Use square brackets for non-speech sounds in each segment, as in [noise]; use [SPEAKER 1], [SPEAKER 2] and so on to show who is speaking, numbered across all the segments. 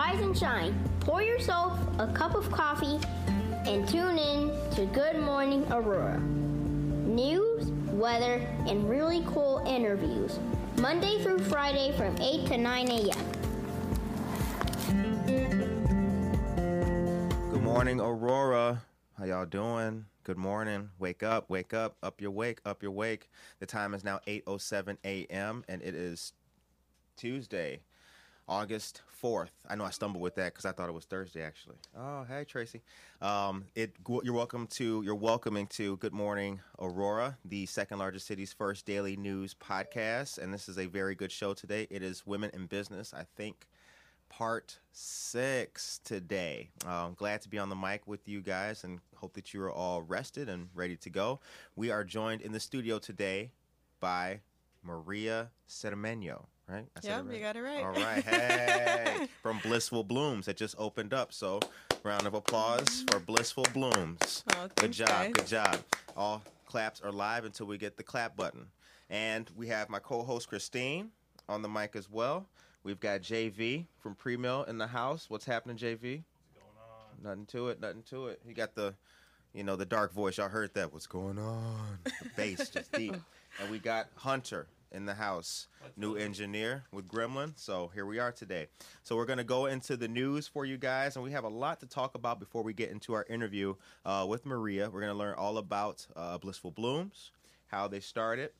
[SPEAKER 1] rise and shine. Pour yourself a cup of coffee and tune in to Good Morning Aurora. News, weather, and really cool interviews. Monday through Friday from 8 to 9 a.m.
[SPEAKER 2] Good morning, Aurora. How y'all doing? Good morning. Wake up, wake up, up your wake, up your wake. The time is now 8:07 a.m. and it is Tuesday, August 4th. I know I stumbled with that cuz I thought it was Thursday actually. Oh, hey Tracy. Um it you're welcome to you're welcoming to Good Morning Aurora, the second largest city's first daily news podcast, and this is a very good show today. It is Women in Business. I think part six today. I'm glad to be on the mic with you guys and hope that you are all rested and ready to go. We are joined in the studio today by Maria Cermeño, right? I said right?
[SPEAKER 3] you got it right.
[SPEAKER 2] All right. Hey, [laughs] from Blissful Blooms that just opened up. So, round of applause mm-hmm. for Blissful Blooms.
[SPEAKER 3] Oh,
[SPEAKER 2] good job.
[SPEAKER 3] guys.
[SPEAKER 2] Good job. All claps are live until we get the clap button. And we have my co host Christine on the mic as well. We've got JV from Pre Mill in the house. What's happening, JV? Nothing to it, nothing to it. He got the, you know, the dark voice. Y'all heard that. What's going on? The bass just deep. [laughs] And we got Hunter in the house, new engineer with Gremlin. So here we are today. So we're going to go into the news for you guys, and we have a lot to talk about before we get into our interview uh, with Maria. We're going to learn all about uh, Blissful Blooms, how they started,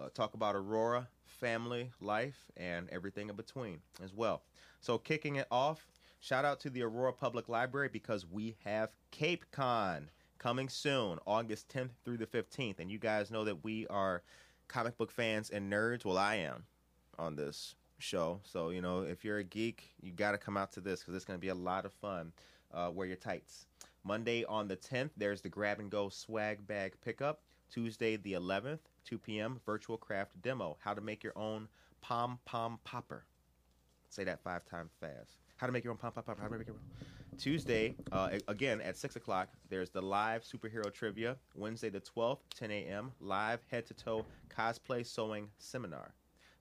[SPEAKER 2] uh, talk about Aurora, family, life, and everything in between as well. So kicking it off, shout out to the Aurora Public Library because we have Cape Con coming soon, August 10th through the 15th. And you guys know that we are comic book fans and nerds. Well, I am on this show. So, you know, if you're a geek, you got to come out to this because it's going to be a lot of fun. Uh, wear your tights. Monday on the 10th, there's the grab and go swag bag pickup. Tuesday the 11th, 2 p.m., virtual craft demo. How to make your own pom pom popper. Say that five times fast. How to make your own pom pom popper. How to make your own. Tuesday, uh, again at 6 o'clock, there's the live superhero trivia. Wednesday the 12th, 10 a.m., live head to toe cosplay sewing seminar.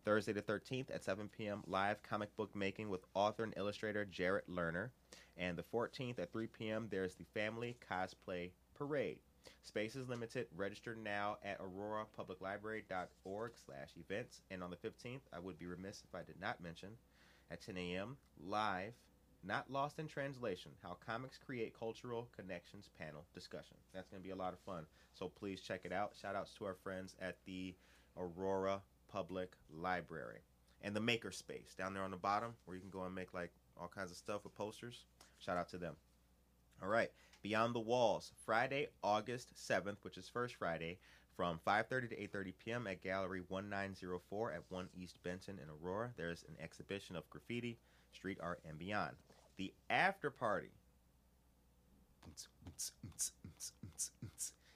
[SPEAKER 2] Thursday the 13th at 7 p.m., live comic book making with author and illustrator Jarrett Lerner. And the 14th at 3 p.m., there's the Family Cosplay Parade. Space is limited. Register now at aurorapubliclibrary.org slash events. And on the 15th, I would be remiss if I did not mention, at 10 a.m., live, not lost in translation, how comics create cultural connections panel discussion. That's going to be a lot of fun. So please check it out. Shout outs to our friends at the Aurora Public Library. And the Maker Space down there on the bottom where you can go and make like all kinds of stuff with posters. Shout out to them. All right. Beyond the Walls, Friday, August 7th, which is first Friday, from 5:30 to 8:30 p.m. at Gallery 1904 at 1 East Benton in Aurora. There's an exhibition of graffiti, street art, and beyond. The after party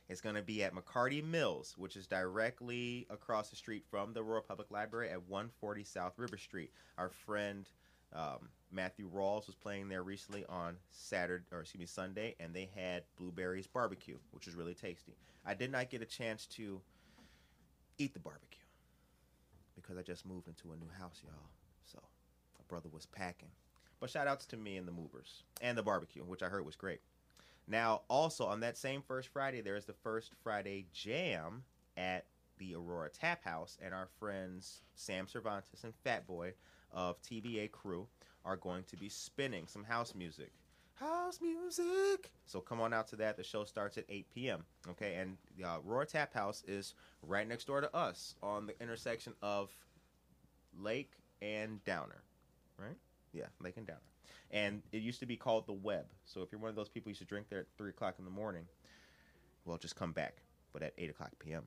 [SPEAKER 2] is going to be at McCarty Mills, which is directly across the street from the Aurora Public Library at 140 South River Street. Our friend um, Matthew Rawls was playing there recently on Saturday, or excuse me, Sunday, and they had blueberries barbecue, which was really tasty. I did not get a chance to eat the barbecue because I just moved into a new house, y'all. So my brother was packing. But shout outs to me and the movers and the barbecue, which I heard was great. Now, also on that same first Friday, there is the first Friday jam at the Aurora Tap House, and our friends Sam Cervantes and Fat Boy of TVA Crew are going to be spinning some house music. House music. So come on out to that. The show starts at 8 p.m. Okay, and the Aurora Tap House is right next door to us on the intersection of Lake and Downer, right? Yeah, Lake and Downer. And it used to be called the Web. So if you're one of those people who used to drink there at 3 o'clock in the morning, well, just come back, but at 8 o'clock p.m.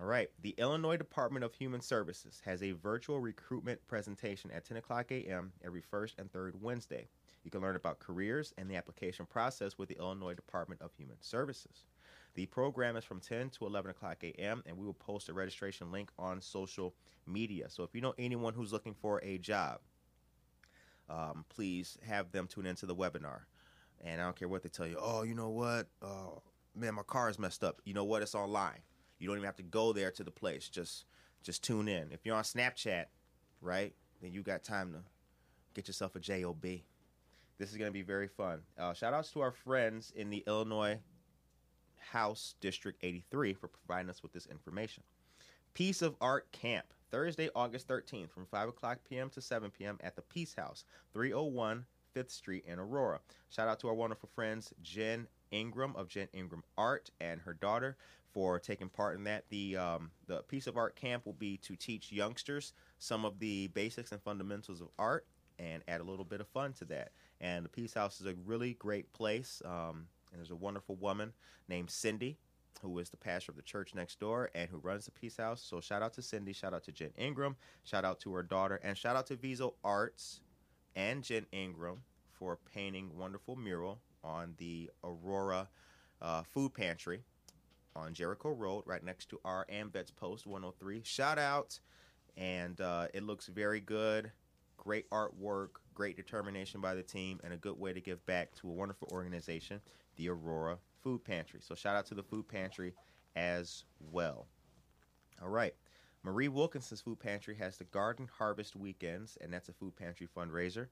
[SPEAKER 2] All right. The Illinois Department of Human Services has a virtual recruitment presentation at 10 o'clock a.m. every first and third Wednesday. You can learn about careers and the application process with the Illinois Department of Human Services. The program is from 10 to 11 o'clock a.m., and we will post a registration link on social media. So if you know anyone who's looking for a job, um, please have them tune into the webinar. And I don't care what they tell you. Oh, you know what? Oh, man, my car is messed up. You know what? It's online. You don't even have to go there to the place. Just just tune in. If you're on Snapchat, right, then you got time to get yourself a job. This is going to be very fun. Uh, shout outs to our friends in the Illinois House District 83 for providing us with this information. Piece of Art Camp, Thursday, August 13th from 5 o'clock p.m. to 7 p.m. at the Peace House, 301 5th Street in Aurora. Shout out to our wonderful friends Jen Ingram of Jen Ingram Art and her daughter for taking part in that. The um, the piece of art camp will be to teach youngsters some of the basics and fundamentals of art and add a little bit of fun to that. And the Peace House is a really great place. Um, and there's a wonderful woman named Cindy who is the pastor of the church next door and who runs the Peace House. So shout out to Cindy, shout out to Jen Ingram, shout out to her daughter, and shout out to Viso Arts and Jen Ingram for painting wonderful mural on the Aurora uh, Food Pantry on Jericho Road, right next to our AMVETS Post 103. Shout out, and uh, it looks very good. Great artwork, great determination by the team, and a good way to give back to a wonderful organization, the Aurora Food Pantry. So shout out to the Food Pantry as well. All right. Marie Wilkinson's Food Pantry has the Garden Harvest Weekends, and that's a food pantry fundraiser.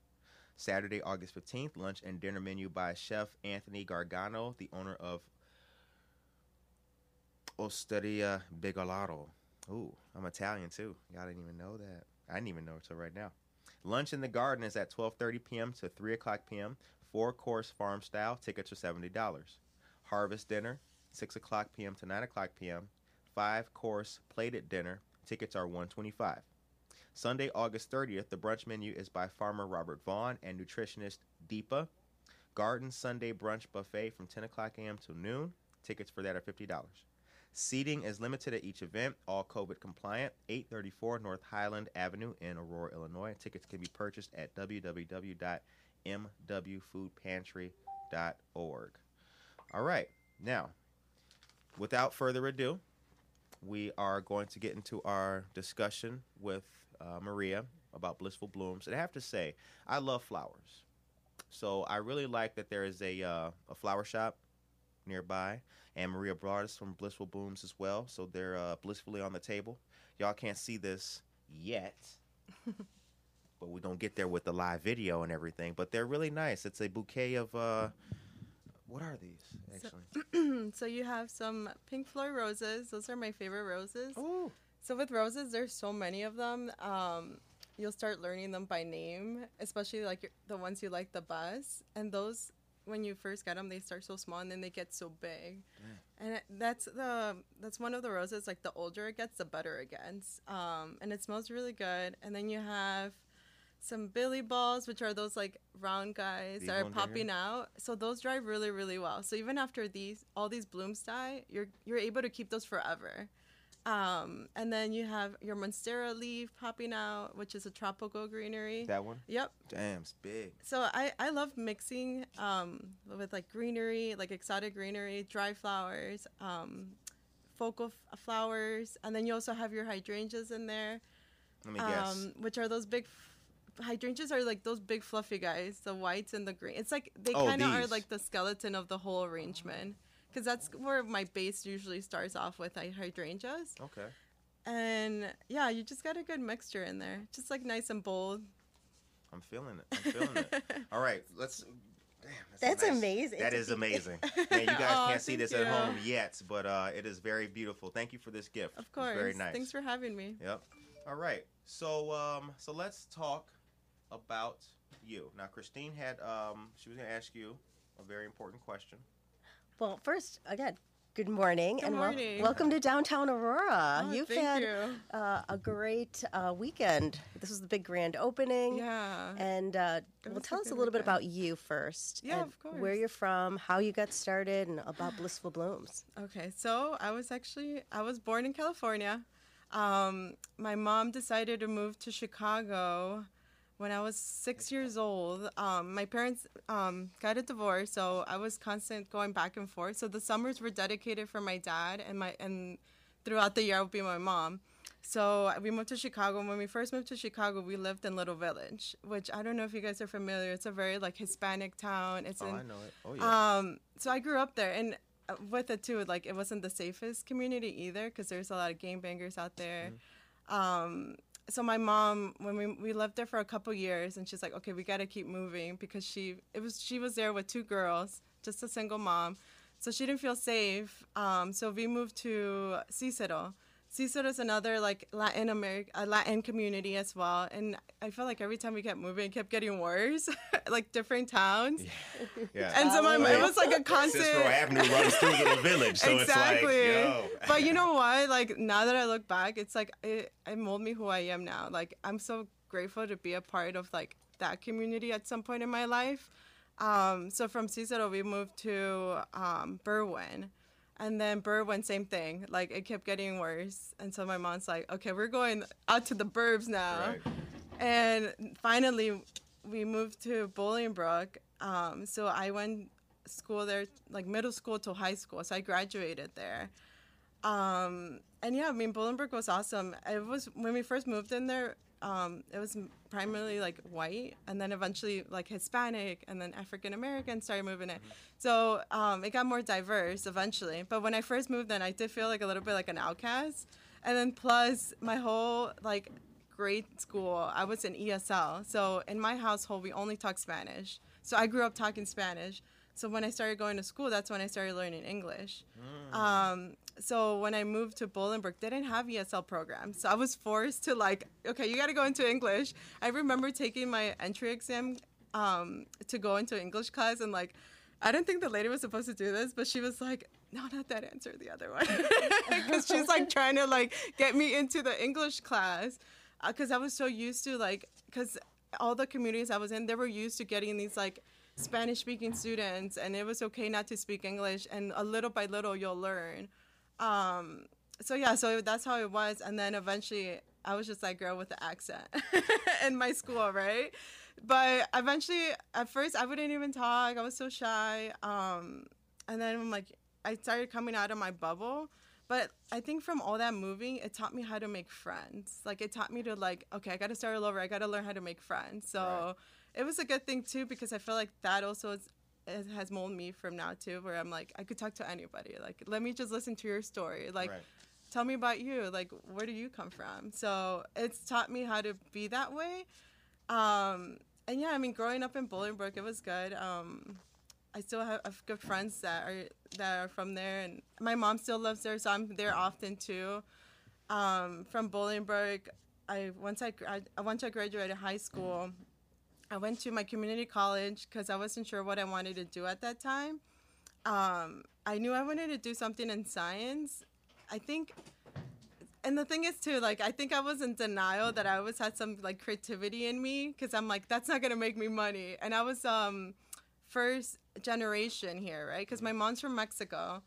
[SPEAKER 2] Saturday, August 15th, lunch and dinner menu by Chef Anthony Gargano, the owner of Osteria Bigolaro. Ooh, I'm Italian too. Y'all didn't even know that. I didn't even know until right now. Lunch in the garden is at 12:30 p.m. to 3 o'clock p.m. Four course farm style. Tickets are seventy dollars. Harvest dinner, 6 o'clock p.m. to 9 o'clock p.m. Five course plated dinner. Tickets are 125. Sunday, August 30th, the brunch menu is by farmer Robert Vaughn and nutritionist Deepa. Garden Sunday brunch buffet from 10 o'clock a.m. to noon. Tickets for that are $50. Seating is limited at each event, all COVID compliant. 834 North Highland Avenue in Aurora, Illinois. Tickets can be purchased at www.mwfoodpantry.org. All right, now, without further ado, we are going to get into our discussion with uh, Maria about Blissful Blooms. And I have to say, I love flowers. So I really like that there is a, uh, a flower shop nearby. And Maria brought us some Blissful Blooms as well. So they're uh, blissfully on the table. Y'all can't see this yet. [laughs] but we don't get there with the live video and everything. But they're really nice. It's a bouquet of. Uh, what are these actually? [clears throat]
[SPEAKER 3] so you have some pink floor roses. Those are my favorite roses.
[SPEAKER 2] Oh,
[SPEAKER 3] So with roses, there's so many of them. Um, you'll start learning them by name, especially like your, the ones you like the best. And those, when you first get them, they start so small and then they get so big. And it- that's the that's one of the roses. Like the older it gets, the better it gets. Um, and it smells really good. And then you have some billy balls, which are those like round guys
[SPEAKER 2] These
[SPEAKER 3] that are
[SPEAKER 2] ones right here?
[SPEAKER 3] popping out. So those dry really, really well. So even after these, all these blooms die, you're you're able to keep those forever. Um, and then you have your monstera leaf popping out, which is a tropical greenery.
[SPEAKER 2] that one?
[SPEAKER 3] Yep.
[SPEAKER 2] Damn, it's big.
[SPEAKER 3] So I, I love mixing um, with like greenery, like exotic greenery, dry flowers, um, focal f- flowers, and then you also have your hydrangeas in there,
[SPEAKER 2] Let me guess.
[SPEAKER 3] um, which are those big. F- hydrangeas are like those big fluffy guys, the whites and the green. It's like they
[SPEAKER 2] Oh,
[SPEAKER 3] kind of are like the skeleton of the whole arrangement, because that's where my base usually starts off with hy- hydrangeas.
[SPEAKER 2] okay.
[SPEAKER 3] And yeah, you just got a good mixture in there, just like nice and bold.
[SPEAKER 2] I'm feeling it. I'm feeling it. [laughs] All right, let's. Damn,
[SPEAKER 4] That's
[SPEAKER 2] nice-
[SPEAKER 4] amazing.
[SPEAKER 2] That is amazing. [laughs] Man, you guys
[SPEAKER 3] Aw,
[SPEAKER 2] can't see
[SPEAKER 3] thank
[SPEAKER 2] this at home yet, but uh, it is very beautiful. Thank you for this gift.
[SPEAKER 3] Of
[SPEAKER 2] It's
[SPEAKER 3] course.
[SPEAKER 2] very nice.
[SPEAKER 3] Thanks for having me.
[SPEAKER 2] Yep. All right. So um, so let's talk about you. Now, Christine had um, she was going to ask you a very important question.
[SPEAKER 4] Well, first, again, good morning
[SPEAKER 3] Good
[SPEAKER 4] and wel- welcome to downtown Aurora.
[SPEAKER 3] Oh,
[SPEAKER 4] You've
[SPEAKER 3] thank
[SPEAKER 4] had
[SPEAKER 3] you.
[SPEAKER 4] uh, a great uh, weekend. This was the big grand opening.
[SPEAKER 3] Yeah.
[SPEAKER 4] And uh, well, tell
[SPEAKER 3] a
[SPEAKER 4] us a
[SPEAKER 3] good
[SPEAKER 4] little bit about you first.
[SPEAKER 3] Yeah,
[SPEAKER 4] and
[SPEAKER 3] of
[SPEAKER 4] Where you're from, how you got started, and about [sighs] Blissful Blooms.
[SPEAKER 3] Okay, so I was actually I was born in California. Um, my mom decided to move to Chicago when I was six years old. Um, my parents um, got a divorce, so I was constant going back and forth. So the summers were dedicated for my dad, and my and throughout the year I would be my mom. So we moved to Chicago. When we first moved to Chicago, we lived in Little Village, which I don't know if you guys are familiar. It's a very like Hispanic town. It's
[SPEAKER 2] Oh,
[SPEAKER 3] in
[SPEAKER 2] I know it. Oh yeah.
[SPEAKER 3] um, so I grew up there, and uh, with it too, like it wasn't the safest community either, because there's a lot of gangbangers out there. Um, so my mom when we we lived there for a couple years and she's like okay we got to keep moving because she it was she was there with two girls just a single mom. So she didn't feel safe um, so we moved to Cicero Cicero is another like Latin America, a Latin community as well, and I feel like every time we kept moving, it kept getting worse, [laughs] like different towns.
[SPEAKER 2] Yeah.
[SPEAKER 3] And so my it was like a constant.
[SPEAKER 2] Cicero Avenue runs through the village, so
[SPEAKER 3] exactly.
[SPEAKER 2] it's like, yo.
[SPEAKER 3] but you know what? Like now that I look back, it's like it, it molded me who I am now. Like I'm so grateful to be a part of like that community at some point in my life. Um, so from Cicero, we moved to um, Berwyn. And then Berwyn, same thing. Like it kept getting worse. And so my mom's like, okay, we're going out to the burbs now.
[SPEAKER 2] Right.
[SPEAKER 3] And finally, we moved to Bolingbrook. Um, so I went school there, like middle school to high school. So I graduated there. Um, and yeah, I mean, Bolingbrook was awesome. It was when we first moved in there. Um, it was primarily like white, and then eventually like Hispanic, and then African American started moving in. So um, it got more diverse eventually. But when I first moved in, I did feel like a little bit like an outcast. And then plus my whole like grade school, I was in ESL. So in my household, we only talk Spanish. So I grew up talking Spanish. So when I started going to school, that's when I started learning English. Um, so when I moved to Bolingbrook, they didn't have ESL program, So I was forced to like, okay, you got to go into English. I remember taking my entry exam um, to go into English class, and like, I didn't think the lady was supposed to do this, but she was like, no, not that answer, the other one, [laughs] because she's like trying to like get me into the English class, because I was so used to like, because all the communities I was in, they were used to getting these like Spanish speaking students, and it was okay not to speak English, and a little by little you'll learn. Um, so yeah, so that's how it was, and then eventually I was just that girl with the accent [laughs] in my school, right? But eventually, at first, I wouldn't even talk. I was so shy. Um, and then I'm like, I started coming out of my bubble. But I think from all that moving, it taught me how to make friends. Like it taught me to like, okay, I got to start all over. I got to learn how to make friends. So
[SPEAKER 2] Right.
[SPEAKER 3] it was a good thing too because I feel like that also is, it has molded me from now too, where I'm like, I could talk to anybody. Like, let me just listen to your story. Like,
[SPEAKER 2] Right.
[SPEAKER 3] tell me about you. Like, where do you come from? So it's taught me how to be that way. Um, and yeah, I mean, growing up in Bolingbrook, it was good. Um, I still have, have good friends that are that are from there, and my mom still lives there, so I'm there often too. Um, from Bolingbrook, I once I, I once I graduated high school, I went to my community college because I wasn't sure what I wanted to do at that time. Um, I knew I wanted to do something in science. I think and the thing is too like i think i was in denial that i always had some like creativity in me because i'm like that's not gonna make me money and i was um first generation here right because my mom's from mexico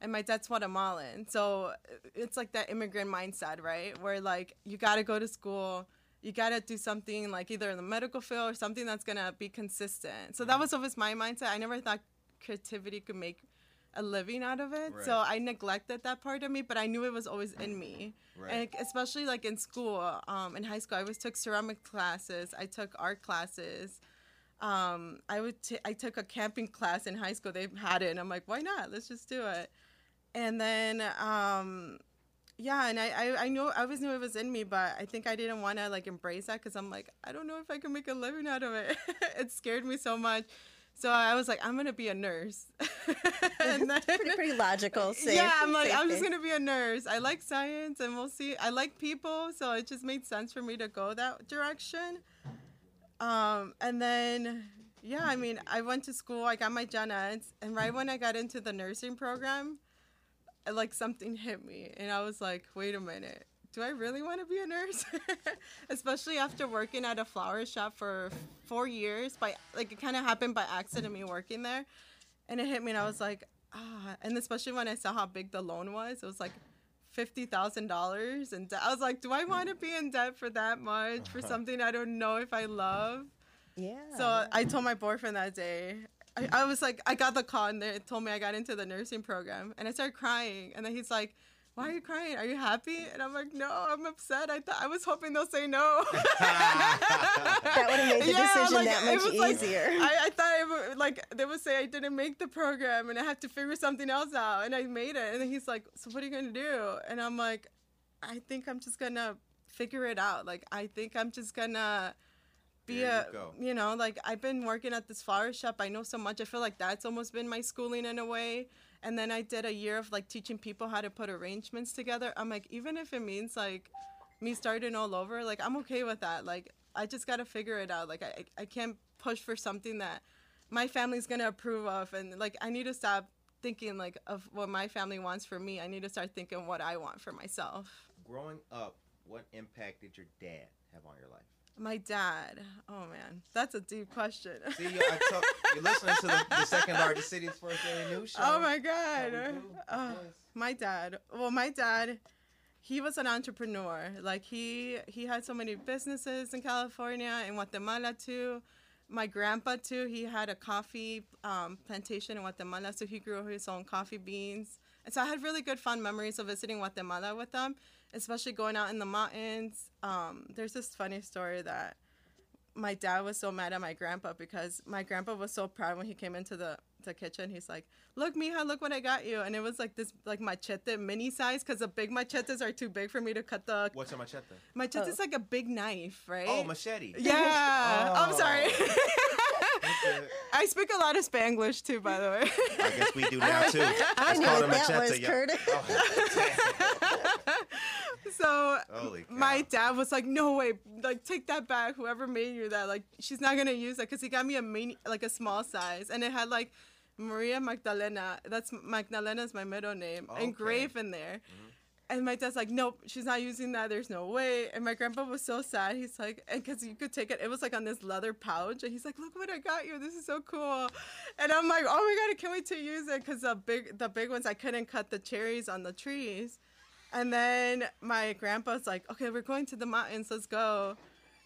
[SPEAKER 3] and my dad's guatemalan so it's like that immigrant mindset right where like you gotta go to school you gotta do something like either in the medical field or something that's gonna be consistent so that was always my mindset i never thought creativity could make a living out of it. So I neglected that part of me, but I knew it was always in me.
[SPEAKER 2] Right.
[SPEAKER 3] And especially like in school, um, in high school, I always took ceramic classes. I took art classes. Um, I would t- I took a camping class in high school. They had it, and I'm like, why not? Let's just do it. And then, um, yeah, and I, I, I knew I always knew it was in me, but I think I didn't want to like embrace that because I'm like, I don't know if I can make a living out of it. [laughs] it scared me so much. So I was like, I'm gonna be a nurse. [laughs] and then, [laughs]
[SPEAKER 4] pretty, pretty logical. Safe,
[SPEAKER 3] yeah, I'm like, I'm just gonna be a nurse. I like science, and we'll see. I like people, so it just made sense for me to go that direction. Um, and then, yeah, I mean, I went to school. I got my gen eds, and right when I got into the nursing program, like something hit me, and I was like, wait a minute. Do I really want to be a nurse? [laughs] Especially after working at a flower shop for four years. By like, it kind of happened by accident. Me working there, and it hit me, and I was like, ah. And especially when I saw how big the loan was, it was like fifty thousand dollars, and I was like, do I want to be in debt for that much for something I don't know if I love?
[SPEAKER 4] Yeah.
[SPEAKER 3] So I told my boyfriend that day. I, I was like, I got the call and they told me I got into the nursing program, and I started crying. And then he's like, "Why are you crying? Are you happy?" And I'm like, "No, I'm upset. I thought I was hoping they'll say no." [laughs]
[SPEAKER 4] that would have made the
[SPEAKER 3] Yeah,
[SPEAKER 4] decision
[SPEAKER 3] like,
[SPEAKER 4] that
[SPEAKER 3] it
[SPEAKER 4] much
[SPEAKER 3] was like-
[SPEAKER 4] easier.
[SPEAKER 3] I, I thought it would, like they would say I didn't make the program and I had to figure something else out, and I made it. And then he's like, "So what are you gonna do?" And I'm like, "I think I'm just gonna figure it out. Like I think I'm just gonna be
[SPEAKER 2] There
[SPEAKER 3] a
[SPEAKER 2] you
[SPEAKER 3] you know like I've been working at this flower shop. I know so much. I feel like that's almost been my schooling in a way. And then I did a year of like teaching people how to put arrangements together. I'm like even if it means like me starting all over, like I'm okay with that. Like I just gotta figure it out. Like I I can't push for something that my family's gonna approve of, and like I need to stop thinking like of what my family wants for me. I need to start thinking what I want for myself.
[SPEAKER 2] Growing up, what impact did your dad have on your life?
[SPEAKER 3] My dad. Oh man, that's a deep question.
[SPEAKER 2] See, [laughs] you, I told, you're listening to the, the second largest city's first daily news show.
[SPEAKER 3] oh my god. [laughs]
[SPEAKER 2] Yes.
[SPEAKER 3] my dad. Well, my dad, he was an entrepreneur. Like he he had so many businesses in California, in Guatemala too. My grandpa too. He had a coffee um, plantation in Guatemala, so he grew his own coffee beans. And so I had really good fun memories of visiting Guatemala with them, especially going out in the mountains. Um, there's this funny story that my dad was so mad at my grandpa because my grandpa was so proud when he came into the, the kitchen. He's like, "Look, mija, look what I got you!" And it was like this like machete mini size because the big machetes are too big for me to cut the.
[SPEAKER 2] What's a machete?
[SPEAKER 3] Machete is like a big knife, right?
[SPEAKER 2] Oh, machete.
[SPEAKER 3] yeah. I'm
[SPEAKER 2] Oh.
[SPEAKER 3] sorry. [laughs] I speak a lot of Spanglish too, by the way.
[SPEAKER 2] I guess we do [laughs] now too.
[SPEAKER 4] I
[SPEAKER 2] It's
[SPEAKER 4] knew
[SPEAKER 2] called
[SPEAKER 4] what that
[SPEAKER 2] machete,
[SPEAKER 4] was,
[SPEAKER 2] yeah.
[SPEAKER 4] Curtis.
[SPEAKER 2] Oh, [laughs]
[SPEAKER 3] so my dad was like, "No way, like take that back. Whoever made you that, like she's not gonna use that." Because he got me a mini, like a small size, and it had like Maria Magdalena. That's Magdalena's my middle name,
[SPEAKER 2] Okay.
[SPEAKER 3] engraved in there. Mm-hmm. And my dad's like, "Nope, she's not using that. There's no way." And my grandpa was so sad. He's like, and because you could take it, it was like on this leather pouch, and he's like, "Look what I got you. This is so cool." And I'm like, "Oh my god, I can't wait to use it." Because the big, the big ones, I couldn't cut the cherries on the trees. And then my grandpa's like, okay, we're going to the mountains, let's go.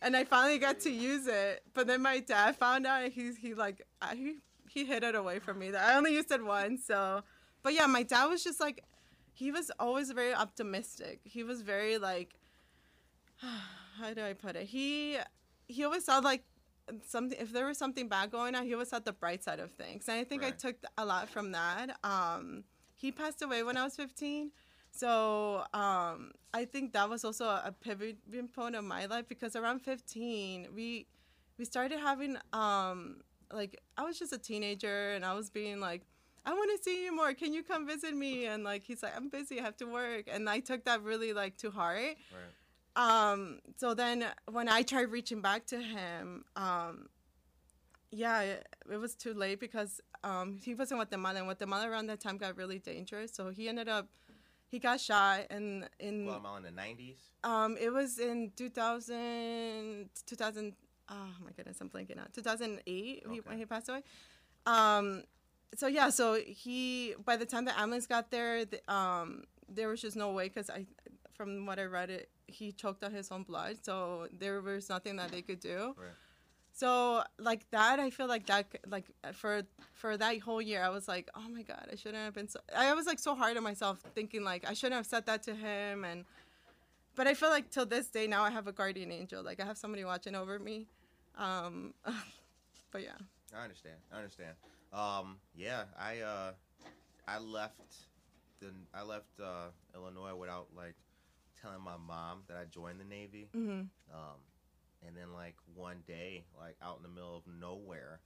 [SPEAKER 3] And I finally got to use it. But then my dad found out and he's he like I, he he hid it away from me. I only used it once, so but yeah, my dad was just like he was always very optimistic. He was very like [sighs] how do I put it? He he always saw like something if there was something bad going on, he always saw the bright side of things. And I think I took a lot from that. Um he passed away when I was 15. So um, I think that was also a pivoting point of my life because around 15, we we started having um, like I was just a teenager and I was being like, I want to see you more. Can you come visit me? And like he's like, I'm busy. I have to work. And I took that really like to heart.
[SPEAKER 2] Right.
[SPEAKER 3] Um, so then when I tried reaching back to him, um, yeah, it, it was too late because um, he was in Guatemala, and Guatemala around that time got really dangerous. So he ended up, he got shot, and in
[SPEAKER 2] Guatemala in the 90s.
[SPEAKER 3] um, it was in 2000, 2000 oh my goodness, I'm blanking out. 2008 he,
[SPEAKER 2] Okay.
[SPEAKER 3] when he passed away. Um, so yeah, so he by the time the ambulance got there, the, um, there was just no way because I, from what I read, it he choked on his own blood, so there was nothing that they could do.
[SPEAKER 2] Right.
[SPEAKER 3] So like that, I feel like that like for for that whole year, I was like, oh my god, I shouldn't have been so. I was like so hard on myself, thinking like I shouldn't have said that to him, and but I feel like till this day now I have a guardian angel, like I have somebody watching over me. Um, [laughs] but yeah,
[SPEAKER 2] I understand. I understand. Um, yeah, I uh, I left the I left uh, Illinois without like telling my mom that I joined the Navy.
[SPEAKER 3] hmm
[SPEAKER 2] Um, and then like one day, like out in the middle of nowhere,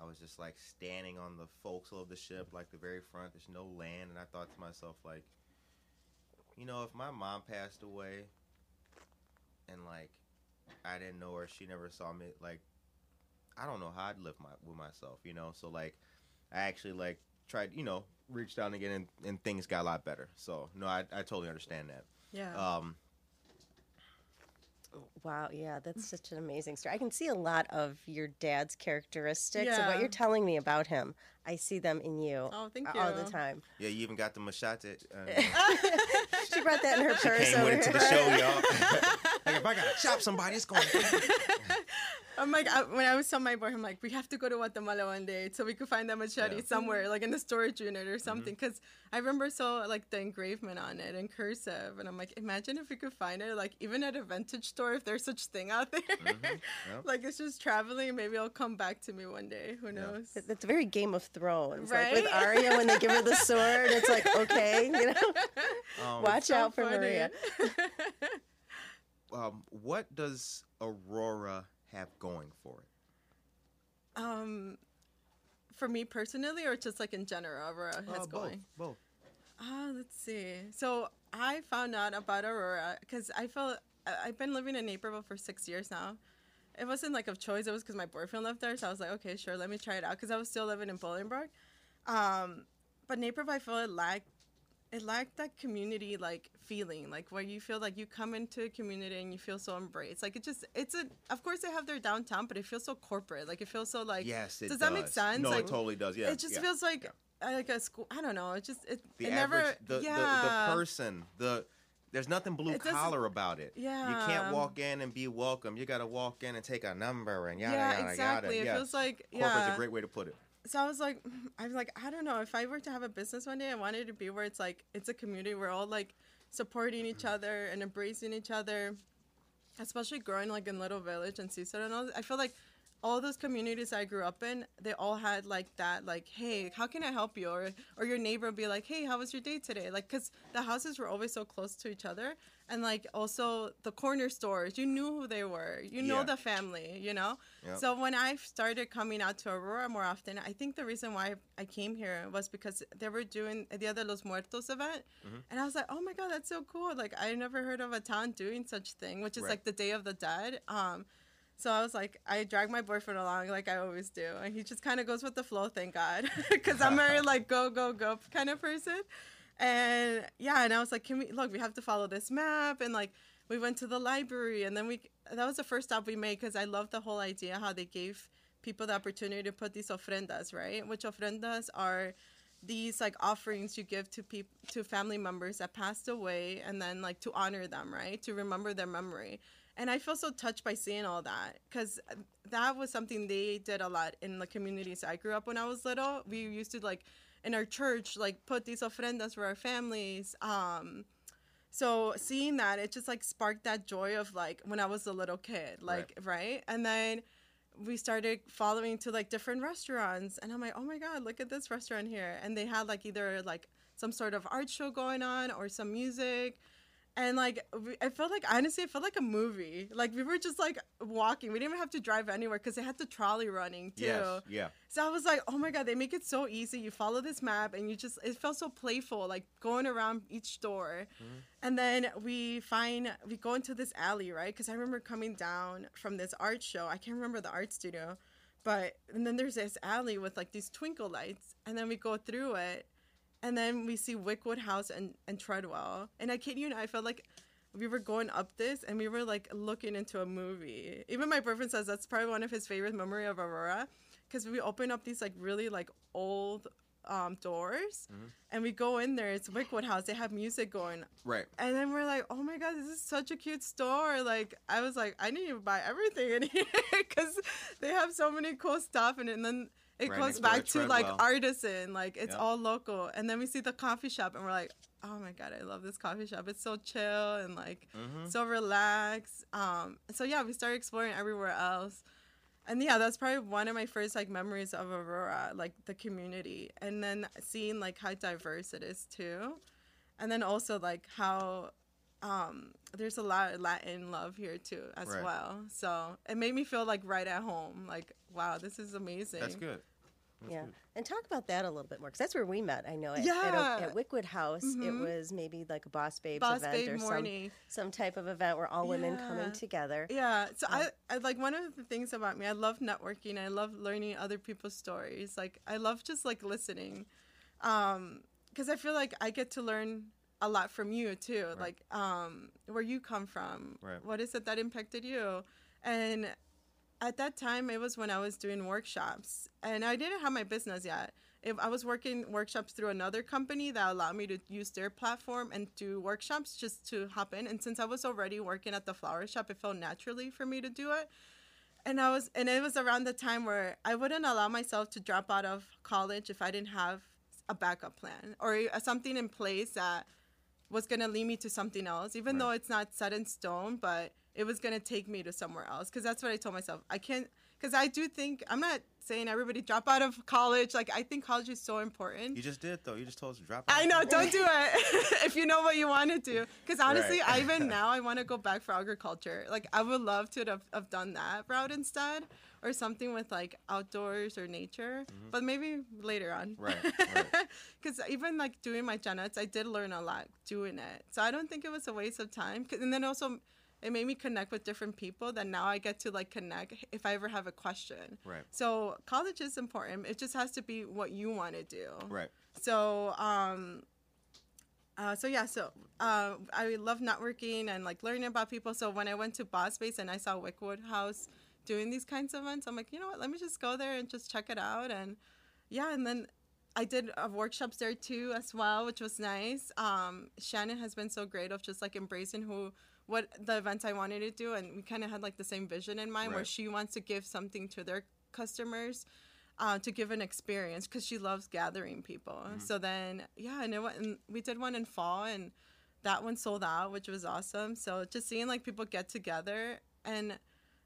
[SPEAKER 2] I was just like standing on the forecastle of the ship, like the very front. There's no land, and I thought to myself, like, you know, if my mom passed away, and like I didn't know her, she never saw me, like, I don't know how I'd live my with myself, you know. So like, I actually like tried, you know, reached out again, and, and things got a lot better. So no, I I totally understand that.
[SPEAKER 3] yeah.
[SPEAKER 2] Um,
[SPEAKER 4] Wow, yeah, that's such an amazing story. I can see a lot of your dad's characteristics and what you're telling me about him. I see them in you
[SPEAKER 3] Oh, thank
[SPEAKER 4] all the time.
[SPEAKER 2] yeah, you even got the machete. Uh, [laughs] [laughs]
[SPEAKER 4] She brought that in her purse She
[SPEAKER 2] came
[SPEAKER 4] over
[SPEAKER 2] with it to the
[SPEAKER 4] here.
[SPEAKER 2] show, y'all. [laughs] like if I gotta chop somebody, it's going.
[SPEAKER 3] I'm like, I, when I was telling my boy, I'm like, we have to go to Guatemala one day so we could find that machete
[SPEAKER 2] Yeah.
[SPEAKER 3] somewhere, like in the storage unit or something. Because I remember so like the engravement on it in cursive, and I'm like, imagine if we could find it, like even at a vintage store, if there's such thing out there. [laughs]
[SPEAKER 2] Yep.
[SPEAKER 3] like it's just traveling. Maybe it'll come back to me one day. Who knows?
[SPEAKER 4] It- It's very Game of Thrones, like with
[SPEAKER 3] Right?
[SPEAKER 4] Arya when they give her the [laughs] sword. It's like okay, you know,
[SPEAKER 2] Um,
[SPEAKER 4] watch
[SPEAKER 3] So
[SPEAKER 4] out for
[SPEAKER 3] funny.
[SPEAKER 4] Maria. [laughs]
[SPEAKER 2] um, what does Aurora have going for it?
[SPEAKER 3] Um, for me personally, or just like in general, Aurora has
[SPEAKER 2] Uh, both.
[SPEAKER 3] going.
[SPEAKER 2] Both.
[SPEAKER 3] Ah, let's see. So I found out about Aurora because I felt I- I've been living in Naperville for six years now. It wasn't like of choice. It was because my boyfriend lived there, so I was like, okay, sure, let me try it out. Because I was still living in Bolingbrook, um, but Naperville, I feel it lacked it lacked that community like feeling, like where you feel like you come into a community and you feel so embraced. Like it just it's a of course they have their downtown, but it feels so corporate. Like it feels so like
[SPEAKER 2] yes, it
[SPEAKER 3] does that make sense?
[SPEAKER 2] No,
[SPEAKER 3] Like,
[SPEAKER 2] it totally does. Yeah,
[SPEAKER 3] it just
[SPEAKER 2] yeah.
[SPEAKER 3] feels like uh, like a school. I don't know. It just it,
[SPEAKER 2] the
[SPEAKER 3] it
[SPEAKER 2] average,
[SPEAKER 3] never.
[SPEAKER 2] the, the,
[SPEAKER 3] yeah.
[SPEAKER 2] the person, the there's nothing blue
[SPEAKER 3] It
[SPEAKER 2] collar about it.
[SPEAKER 3] Yeah.
[SPEAKER 2] you can't walk in and be welcome. You got to walk in and take a number and yada
[SPEAKER 3] yeah,
[SPEAKER 2] yada
[SPEAKER 3] exactly.
[SPEAKER 2] yada.
[SPEAKER 3] It
[SPEAKER 2] yeah.
[SPEAKER 3] feels like
[SPEAKER 2] corporate's
[SPEAKER 3] yeah.
[SPEAKER 2] a great way to put it.
[SPEAKER 3] So I was like, [laughs] I was like, I don't know. If I were to have a business one day, I wanted to be where it's like it's a community. We're all like supporting each other and embracing each other. Especially growing like in Little Village and Cicero and all. I feel like all those communities I grew up in, they all had like that, like, hey, how can I help you? Or or your neighbor would be like, hey, how was your day today? Like, cause the houses were always so close to each other, and like also the corner stores, you knew who they were, you know
[SPEAKER 2] Yeah.
[SPEAKER 3] the family, you know.
[SPEAKER 2] Yep.
[SPEAKER 3] So when I started coming out to Aurora more often, I think the reason why I came here was because they were doing the Dia de los Muertos event,
[SPEAKER 2] Mm-hmm.
[SPEAKER 3] and I was like, oh my god, that's so cool! Like I never heard of a town doing such thing, which is
[SPEAKER 2] Right.
[SPEAKER 3] like the Day of the Dead. Um, so I was like, I drag my boyfriend along like I always do, and he just kind of goes with the flow. Thank God, [laughs] because I'm very like go go go kind of person. And yeah, and I was like, can we look? We have to follow this map, and like we went to the library, and then we that was the first stop we made because I love the whole idea how they gave people the opportunity to put these ofrendas, right? Which ofrendas are these like offerings you give to people to family members that passed away and then like to honor them right to remember their memory and i feel so touched by seeing all that because that was something they did a lot in the communities i grew up when i was little. We used to like in our church like put these ofrendas for our families um so seeing that it just like sparked that joy of like when i was a little kid like right, and then we started following to like different restaurants and i'm like oh my god look at this restaurant here. And they had like either like some sort of art show going on or some music and like we- I felt like honestly, it felt like a movie. Like we were just like walking. We didn't even have to drive anywhere because they had the trolley running too.
[SPEAKER 2] Yes, yeah.
[SPEAKER 3] So I was like, oh my god, they make it so easy. You follow this map and you just it felt so playful, like going around each store. Mm-hmm. And then we find we go into this alley, right? Because I remember coming down from this art show. I can't remember the art studio, but and then there's this alley with like these twinkle lights, and then we go through it, and then we see Wickwood House and and Treadwell. And I kid you not, I felt like we were going up this and we were like looking into a movie. Even my boyfriend says that's probably one of his favorite memory of Aurora because we open up these like really like old um, doors and we go in there. It's Wickwood House. They have music going.
[SPEAKER 2] Right.
[SPEAKER 3] And then we're like, oh my God, this is such a cute store. Like, I was like, I need to buy everything in [laughs] here because they have so many cool stuff. And, and then it
[SPEAKER 2] Right
[SPEAKER 3] goes back
[SPEAKER 2] to
[SPEAKER 3] to like artisan. Like, it's
[SPEAKER 2] Yep.
[SPEAKER 3] all local. And then we see the coffee shop and we're like, oh my God, I love this coffee shop. It's so chill and like
[SPEAKER 2] Mm-hmm.
[SPEAKER 3] so relaxed. Um, so yeah, we started exploring everywhere else. And yeah, that's probably one of my first like memories of Aurora, like the community, and then seeing like how diverse it is too, and then also like how um, there's a lot of Latin love here too as
[SPEAKER 2] Right.
[SPEAKER 3] well. So it made me feel like right at home. Like wow, this is amazing.
[SPEAKER 2] That's good. That's
[SPEAKER 4] yeah,
[SPEAKER 2] good.
[SPEAKER 4] and talk about that a little bit more because that's where we met. I know at, at,
[SPEAKER 3] Yeah.
[SPEAKER 4] a, at Wickwood House, it
[SPEAKER 3] Mhm.
[SPEAKER 4] was maybe like a Boss Babes
[SPEAKER 3] Boss
[SPEAKER 4] event
[SPEAKER 3] Babe
[SPEAKER 4] or some
[SPEAKER 3] morning.
[SPEAKER 4] some type of event where all women coming together.
[SPEAKER 3] Yeah. So
[SPEAKER 4] Uh,
[SPEAKER 3] I, I like one of the things about me, I love networking. I love learning other people's stories. Like I love just like listening. Um, because I feel like I get to learn a lot from you too.
[SPEAKER 2] Right.
[SPEAKER 3] Like um where you come from.
[SPEAKER 2] Right.
[SPEAKER 3] What is it that impacted you? And at that time it was when I was doing workshops and I didn't have my business yet. If I was working workshops through another company that allowed me to use their platform and do workshops just to hop in. And since I was already working at the flower shop, it felt naturally for me to do it. And I was, and it was around the time where I wouldn't allow myself to drop out of college if I didn't have a backup plan or uh, something in place that was going to lead me to something else, even
[SPEAKER 2] Right.
[SPEAKER 3] though it's not set in stone, but it was gonna take me to somewhere else because that's what I told myself. I can't because I do think I'm not saying everybody drop out of college. Like I think college is so important.
[SPEAKER 2] You just did though. You just told us to drop. Out.
[SPEAKER 3] I know, don't do it [laughs] if you know what you want to do. Because honestly,
[SPEAKER 2] Right.
[SPEAKER 3] I even [laughs] now I want to go back for agriculture. Like I would love to have, have done that route instead, or something with like outdoors or nature. But maybe later on.
[SPEAKER 2] Mm-hmm. Right, right. [laughs]
[SPEAKER 3] Because even like doing my gen eds, I did learn a lot doing it. So I don't think it was a waste of time. 'Cause- And then also. It made me connect with different people that now I get to like connect if I ever have a question.
[SPEAKER 2] Right.
[SPEAKER 3] So college is important. It just has to be what you want to do.
[SPEAKER 2] Right.
[SPEAKER 3] So, um, uh, so yeah, so uh, I love networking and like learning about people. So when I went to Boss Space and I saw Wickwood House doing these kinds of events, I'm like, you know what? Let me just go there and just check it out. And yeah, and then I did uh, workshops there too as well, which was nice. Um, Shannon has been so great of just like embracing who what the events I wanted to do, and we kind of had like the same vision in mind, where she wants to give something to their customers uh, to give an experience because she loves gathering people.
[SPEAKER 2] Mm-hmm.
[SPEAKER 3] So then, yeah, and, it went, and we did one in fall, and that one sold out, which was awesome. So just seeing like people get together and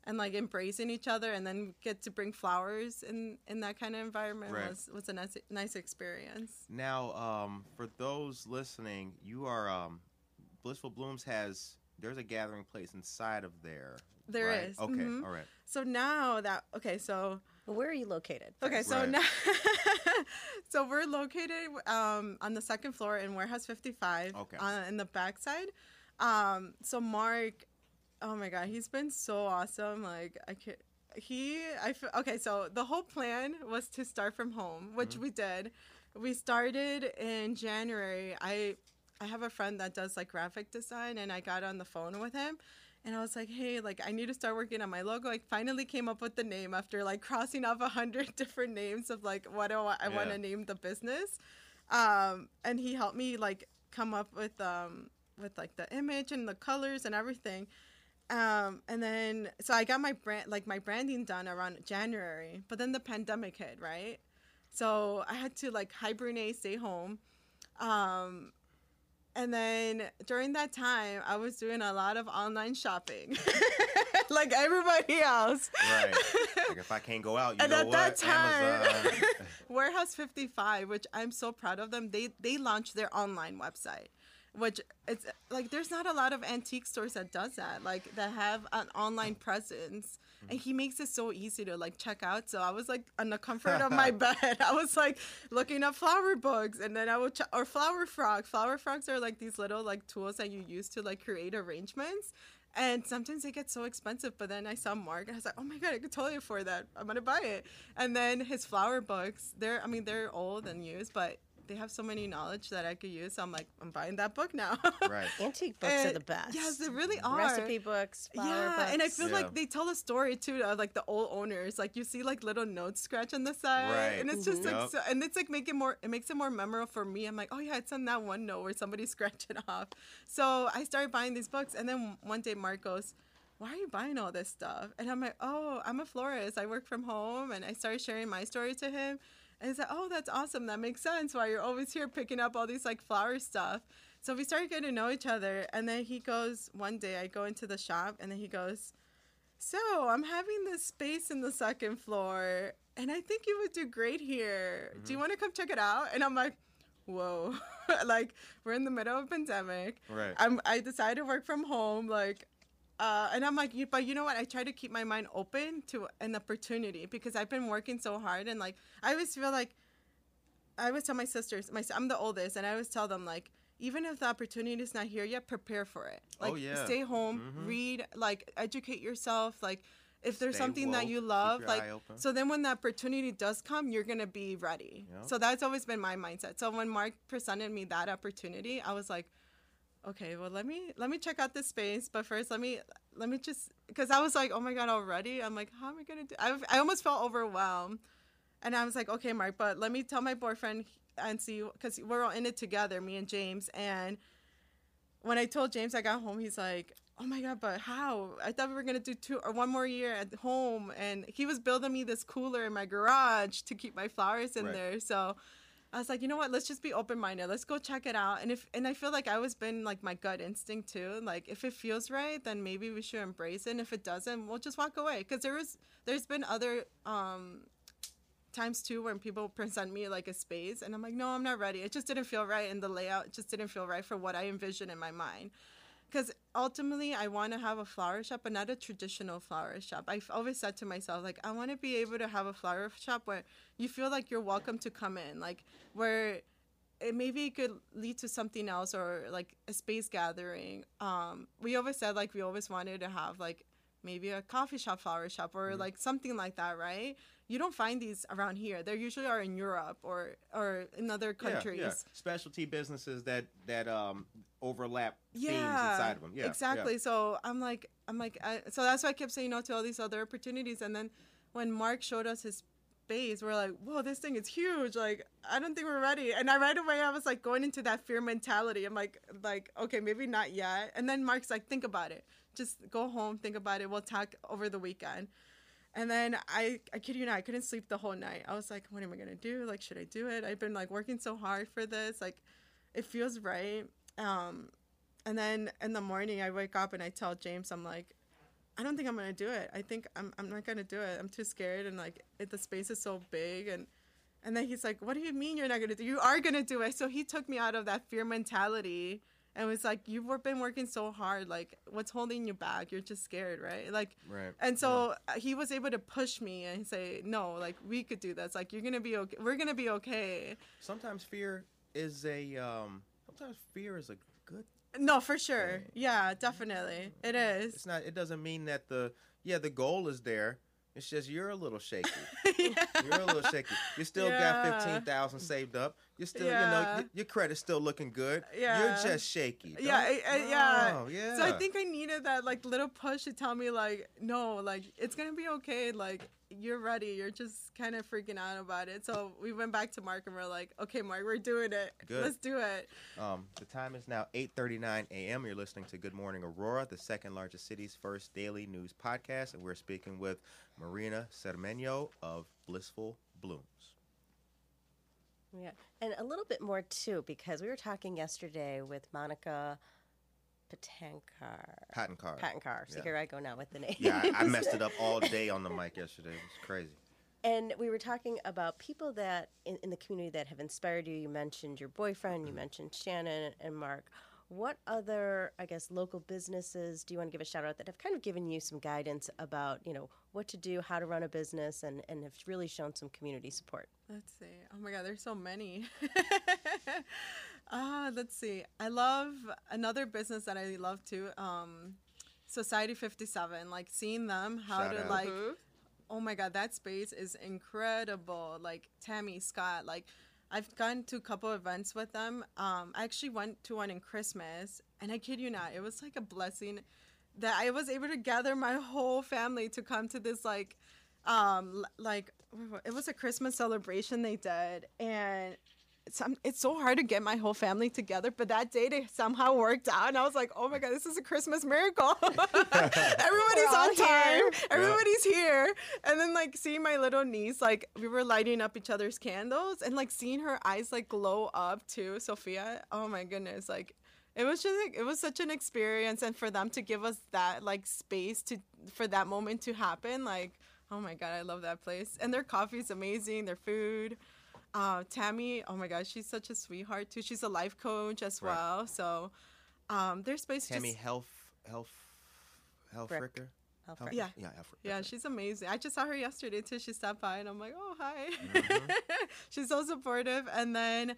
[SPEAKER 3] and like embracing each other, and then get to bring flowers in in that kind of environment
[SPEAKER 2] Right.
[SPEAKER 3] was was a nice nice experience.
[SPEAKER 2] Now, um, for those listening, you are um, Blissful Blooms has there's a gathering place inside of there.
[SPEAKER 3] There
[SPEAKER 2] right?
[SPEAKER 3] is,
[SPEAKER 2] Okay.
[SPEAKER 3] mhm.
[SPEAKER 2] All right.
[SPEAKER 3] So now that okay, so
[SPEAKER 4] Where are you located?
[SPEAKER 3] Okay, so
[SPEAKER 2] Right.
[SPEAKER 3] now, [laughs] so we're located um, on the second floor in Warehouse 55
[SPEAKER 2] Okay.
[SPEAKER 3] on, in the backside. Um, so Mark, oh my God, he's been so awesome. Like I could, he, I feel, okay. So the whole plan was to start from home, which we did. We started in January. I, I have a friend that does like graphic design, and I got on the phone with him. And I was like, hey, like I need to start working on my logo. I finally came up with the name after like crossing off a hundred [laughs] different names of like what do I, I want to name the business. Um, and he helped me like come up with um with like the image and the colors and everything. Um, and then so I got my brand like my branding done around January, but then the pandemic hit, right? So I had to like hibernate, stay home. Um, and then during that time, I was doing a lot of online shopping, [laughs] like everybody else.
[SPEAKER 2] Right. like if I can't go out, you
[SPEAKER 3] And
[SPEAKER 2] know
[SPEAKER 3] at
[SPEAKER 2] what?
[SPEAKER 3] that time. [laughs] Warehouse 55, which I'm so proud of them, they they launched their online website, which it's like there's not a lot of antique stores that does that, like that have an online presence. And he makes it so easy to like check out. So I was like on the comfort of my [laughs] bed. I was like looking up flower books, and then I would ch- or flower frogs. Flower frogs are like these little like tools that you use to like create arrangements. And sometimes they get so expensive, but then I saw Mark and I was like, oh my God, I could totally afford that. I'm going to buy it. And then his flower books, they're, I mean, they're old and used, but they have so many knowledge that I could use. So I'm like, I'm buying that book now.
[SPEAKER 2] right. [laughs]
[SPEAKER 4] Antique books are the best.
[SPEAKER 3] Yes, they really are.
[SPEAKER 4] Recipe books,
[SPEAKER 3] yeah,
[SPEAKER 4] books.
[SPEAKER 3] and I feel
[SPEAKER 2] Yeah.
[SPEAKER 3] like they tell a story too of like the old owners. Like you see like little notes scratch on the side,
[SPEAKER 2] Right.
[SPEAKER 3] and it's just like,
[SPEAKER 2] Yup.
[SPEAKER 3] so, and it's like make it more. It makes it more memorable for me. I'm like, oh yeah, it's on that one note where somebody [laughs] scratched it off. So I started buying these books, and then one day Mark goes. Why are you buying all this stuff? And I'm like, oh, I'm a florist. I work from home. And I started sharing my story to him. And he's like, oh, that's awesome. That makes sense why you're always here picking up all these like flower stuff. So we started getting to know each other. And then he goes, one day I go into the shop and then he goes, so I'm having this space in the second floor and I think you would do great here. Do you mm-hmm. want to come check it out? And I'm like, whoa, [laughs] like we're in the middle of a pandemic.
[SPEAKER 2] Right.
[SPEAKER 3] I'm, I decided to work from home. Like, uh, and I'm like, you, but you know what? I try to keep my mind open to an opportunity because I've been working so hard and like I always feel like I always tell my sisters, my I'm the oldest, and I always tell them like, even if the opportunity is not here yet, prepare for it. Like,
[SPEAKER 2] Oh, yeah.
[SPEAKER 3] stay home,
[SPEAKER 2] Mhm.
[SPEAKER 3] read, like, educate yourself. Like, if there's
[SPEAKER 2] Stay
[SPEAKER 3] something
[SPEAKER 2] woke,
[SPEAKER 3] that you love, like, so then when the opportunity does come, you're gonna be ready.
[SPEAKER 2] Yep.
[SPEAKER 3] So that's always been my mindset. So when Mark presented me that opportunity, I was like, okay, well let me let me check out this space, but first let me let me just because I was like, oh my god, already. I'm like, how am I gonna do? I I almost felt overwhelmed, and I was like, okay, Mark, but let me tell my boyfriend and see because we're all in it together, me and James. And when I told James I got home, he's like. Oh my god, but how? I thought we were gonna do two or one more year at home, and he was building me this cooler in my garage to keep my flowers in
[SPEAKER 2] Right.
[SPEAKER 3] there. So, I was like, you know what? Let's just be open minded. Let's go check it out. And if and I feel like I was been like my gut instinct too. Like if it feels right, then maybe we should embrace it. And if it doesn't, we'll just walk away. Because there was there's been other um times too when people present me like a space and I'm like, no, I'm not ready. It just didn't feel right, and the layout just didn't feel right for what I envisioned in my mind. Because ultimately, I want to have a flower shop, but not a traditional flower shop. I've always said to myself, like, I want to be able to have a flower shop where you feel like you're welcome to come in, like where it maybe it could lead to something else or like a space gathering. Um, we always said like we always wanted to have like maybe a coffee shop, flower shop, or like something like that, right? You don't find these around here. They usually are in Europe or or in other countries.
[SPEAKER 2] Yeah, yeah. Specialty businesses that that um overlap themes inside of them. Yeah,
[SPEAKER 3] exactly.
[SPEAKER 2] yeah.
[SPEAKER 3] So I'm like, I'm like, I, so that's why I kept saying no to all these other opportunities. And then when Mark showed us his space, we're like, whoa, this thing is huge. Like, I don't think we're ready. And I right away, I was like going into that fear mentality. I'm like, like, okay, maybe not yet. And then Mark's like, think about it. Just go home, think about it. We'll talk over the weekend. And then I, I kid you not, I couldn't sleep the whole night. I was like, what am I gonna do? Like, should I do it? I've been like working so hard for this. Like, it feels right. Um, and then in the morning, I wake up and I tell James, I'm like, I don't think I'm gonna do it. I think I'm, I'm not gonna do it. I'm too scared, and like it, the space is so big, and and then he's like, "What do you mean you're not gonna do? You are gonna do it." So he took me out of that fear mentality and was like, "You've been working so hard. Like, what's holding you back? You're just scared, right?" Like,
[SPEAKER 2] Right,
[SPEAKER 3] And so uh he was able to push me and say, "No, like we could do this. Like, you're gonna be okay. We're gonna be okay."
[SPEAKER 2] Sometimes fear is a um. Sometimes fear is a good.
[SPEAKER 3] No, for sure. Yeah, definitely. It is.
[SPEAKER 2] It's not. It doesn't mean that the yeah the goal is there. It's just you're a little shaky. [laughs]
[SPEAKER 3] yeah.
[SPEAKER 2] You're a little shaky. You still got fifteen thousand saved up. You still, you know, your credit's still looking good.
[SPEAKER 3] Yeah.
[SPEAKER 2] You're just shaky.
[SPEAKER 3] Yeah,
[SPEAKER 2] Don't-
[SPEAKER 3] I- I- yeah.
[SPEAKER 2] Oh, yeah.
[SPEAKER 3] So I think I needed that like little push to tell me like, no, like it's gonna be okay. Like you're ready. You're just kind of freaking out about it. So we went back to Mark and we're like, okay, Mark, we're doing it.
[SPEAKER 2] Good.
[SPEAKER 3] Let's do it.
[SPEAKER 2] Um, the time is now 8:39 a.m. You're listening to Good Morning Aurora, the second largest city's first daily news podcast, and we're speaking with Marina Cermeño of Blissful Blooms.
[SPEAKER 4] Yeah, and a little bit more too, because we were talking yesterday with Monica Patankar.
[SPEAKER 2] Patent card.
[SPEAKER 4] Patankar. So
[SPEAKER 2] Yeah.
[SPEAKER 4] here I go now with the name.
[SPEAKER 2] Yeah, I, I messed it up all [laughs] day on the mic yesterday. It was crazy.
[SPEAKER 4] And we were talking about people that in, in the community that have inspired you. You mentioned your boyfriend, you mm-hmm. mentioned Shannon and Mark. What other, I guess, local businesses do you want to give a shout out that have kind of given you some guidance about, you know, what to do, how to run a business, and, and have really shown some community support?
[SPEAKER 3] Let's see. Oh my God, there's so many. [laughs] Ah, let's see. I love another business that I love too. Um, Society 57. Like seeing them, how
[SPEAKER 2] Shout
[SPEAKER 3] to
[SPEAKER 2] out.
[SPEAKER 3] like. Oh my God, that space is incredible. Like Tammy Scott. Like I've gone to a couple events with them. Um, I actually went to one in Christmas, and I kid you not, it was like a blessing that I was able to gather my whole family to come to this like um like it was a Christmas celebration they did and some it's so hard to get my whole family together but that day they somehow worked out and I was like oh my god this is a Christmas miracle. [laughs] Everybody's on time.
[SPEAKER 4] Here.
[SPEAKER 3] everybody's here. And then like seeing my little niece like we were lighting up each other's candles and like seeing her eyes like glow up too Sophia. Oh my goodness like it was just like, it was such an experience and for them to give us that like space to for that moment to happen like oh my god i love that place and their coffee is amazing their food uh, tammy oh my god she's such a sweetheart too she's a life coach as
[SPEAKER 2] Right.
[SPEAKER 3] well so um their space
[SPEAKER 2] Tammy
[SPEAKER 3] just
[SPEAKER 2] Health Health Health
[SPEAKER 4] Frick.
[SPEAKER 2] Fricker.
[SPEAKER 4] Health
[SPEAKER 2] Health-
[SPEAKER 3] Yeah.
[SPEAKER 2] Yeah. Health Frick,
[SPEAKER 3] yeah
[SPEAKER 2] that's
[SPEAKER 3] she's amazing i just saw her yesterday too she stopped by and i'm like oh hi
[SPEAKER 2] Mm-hmm. [laughs]
[SPEAKER 3] she's so supportive and then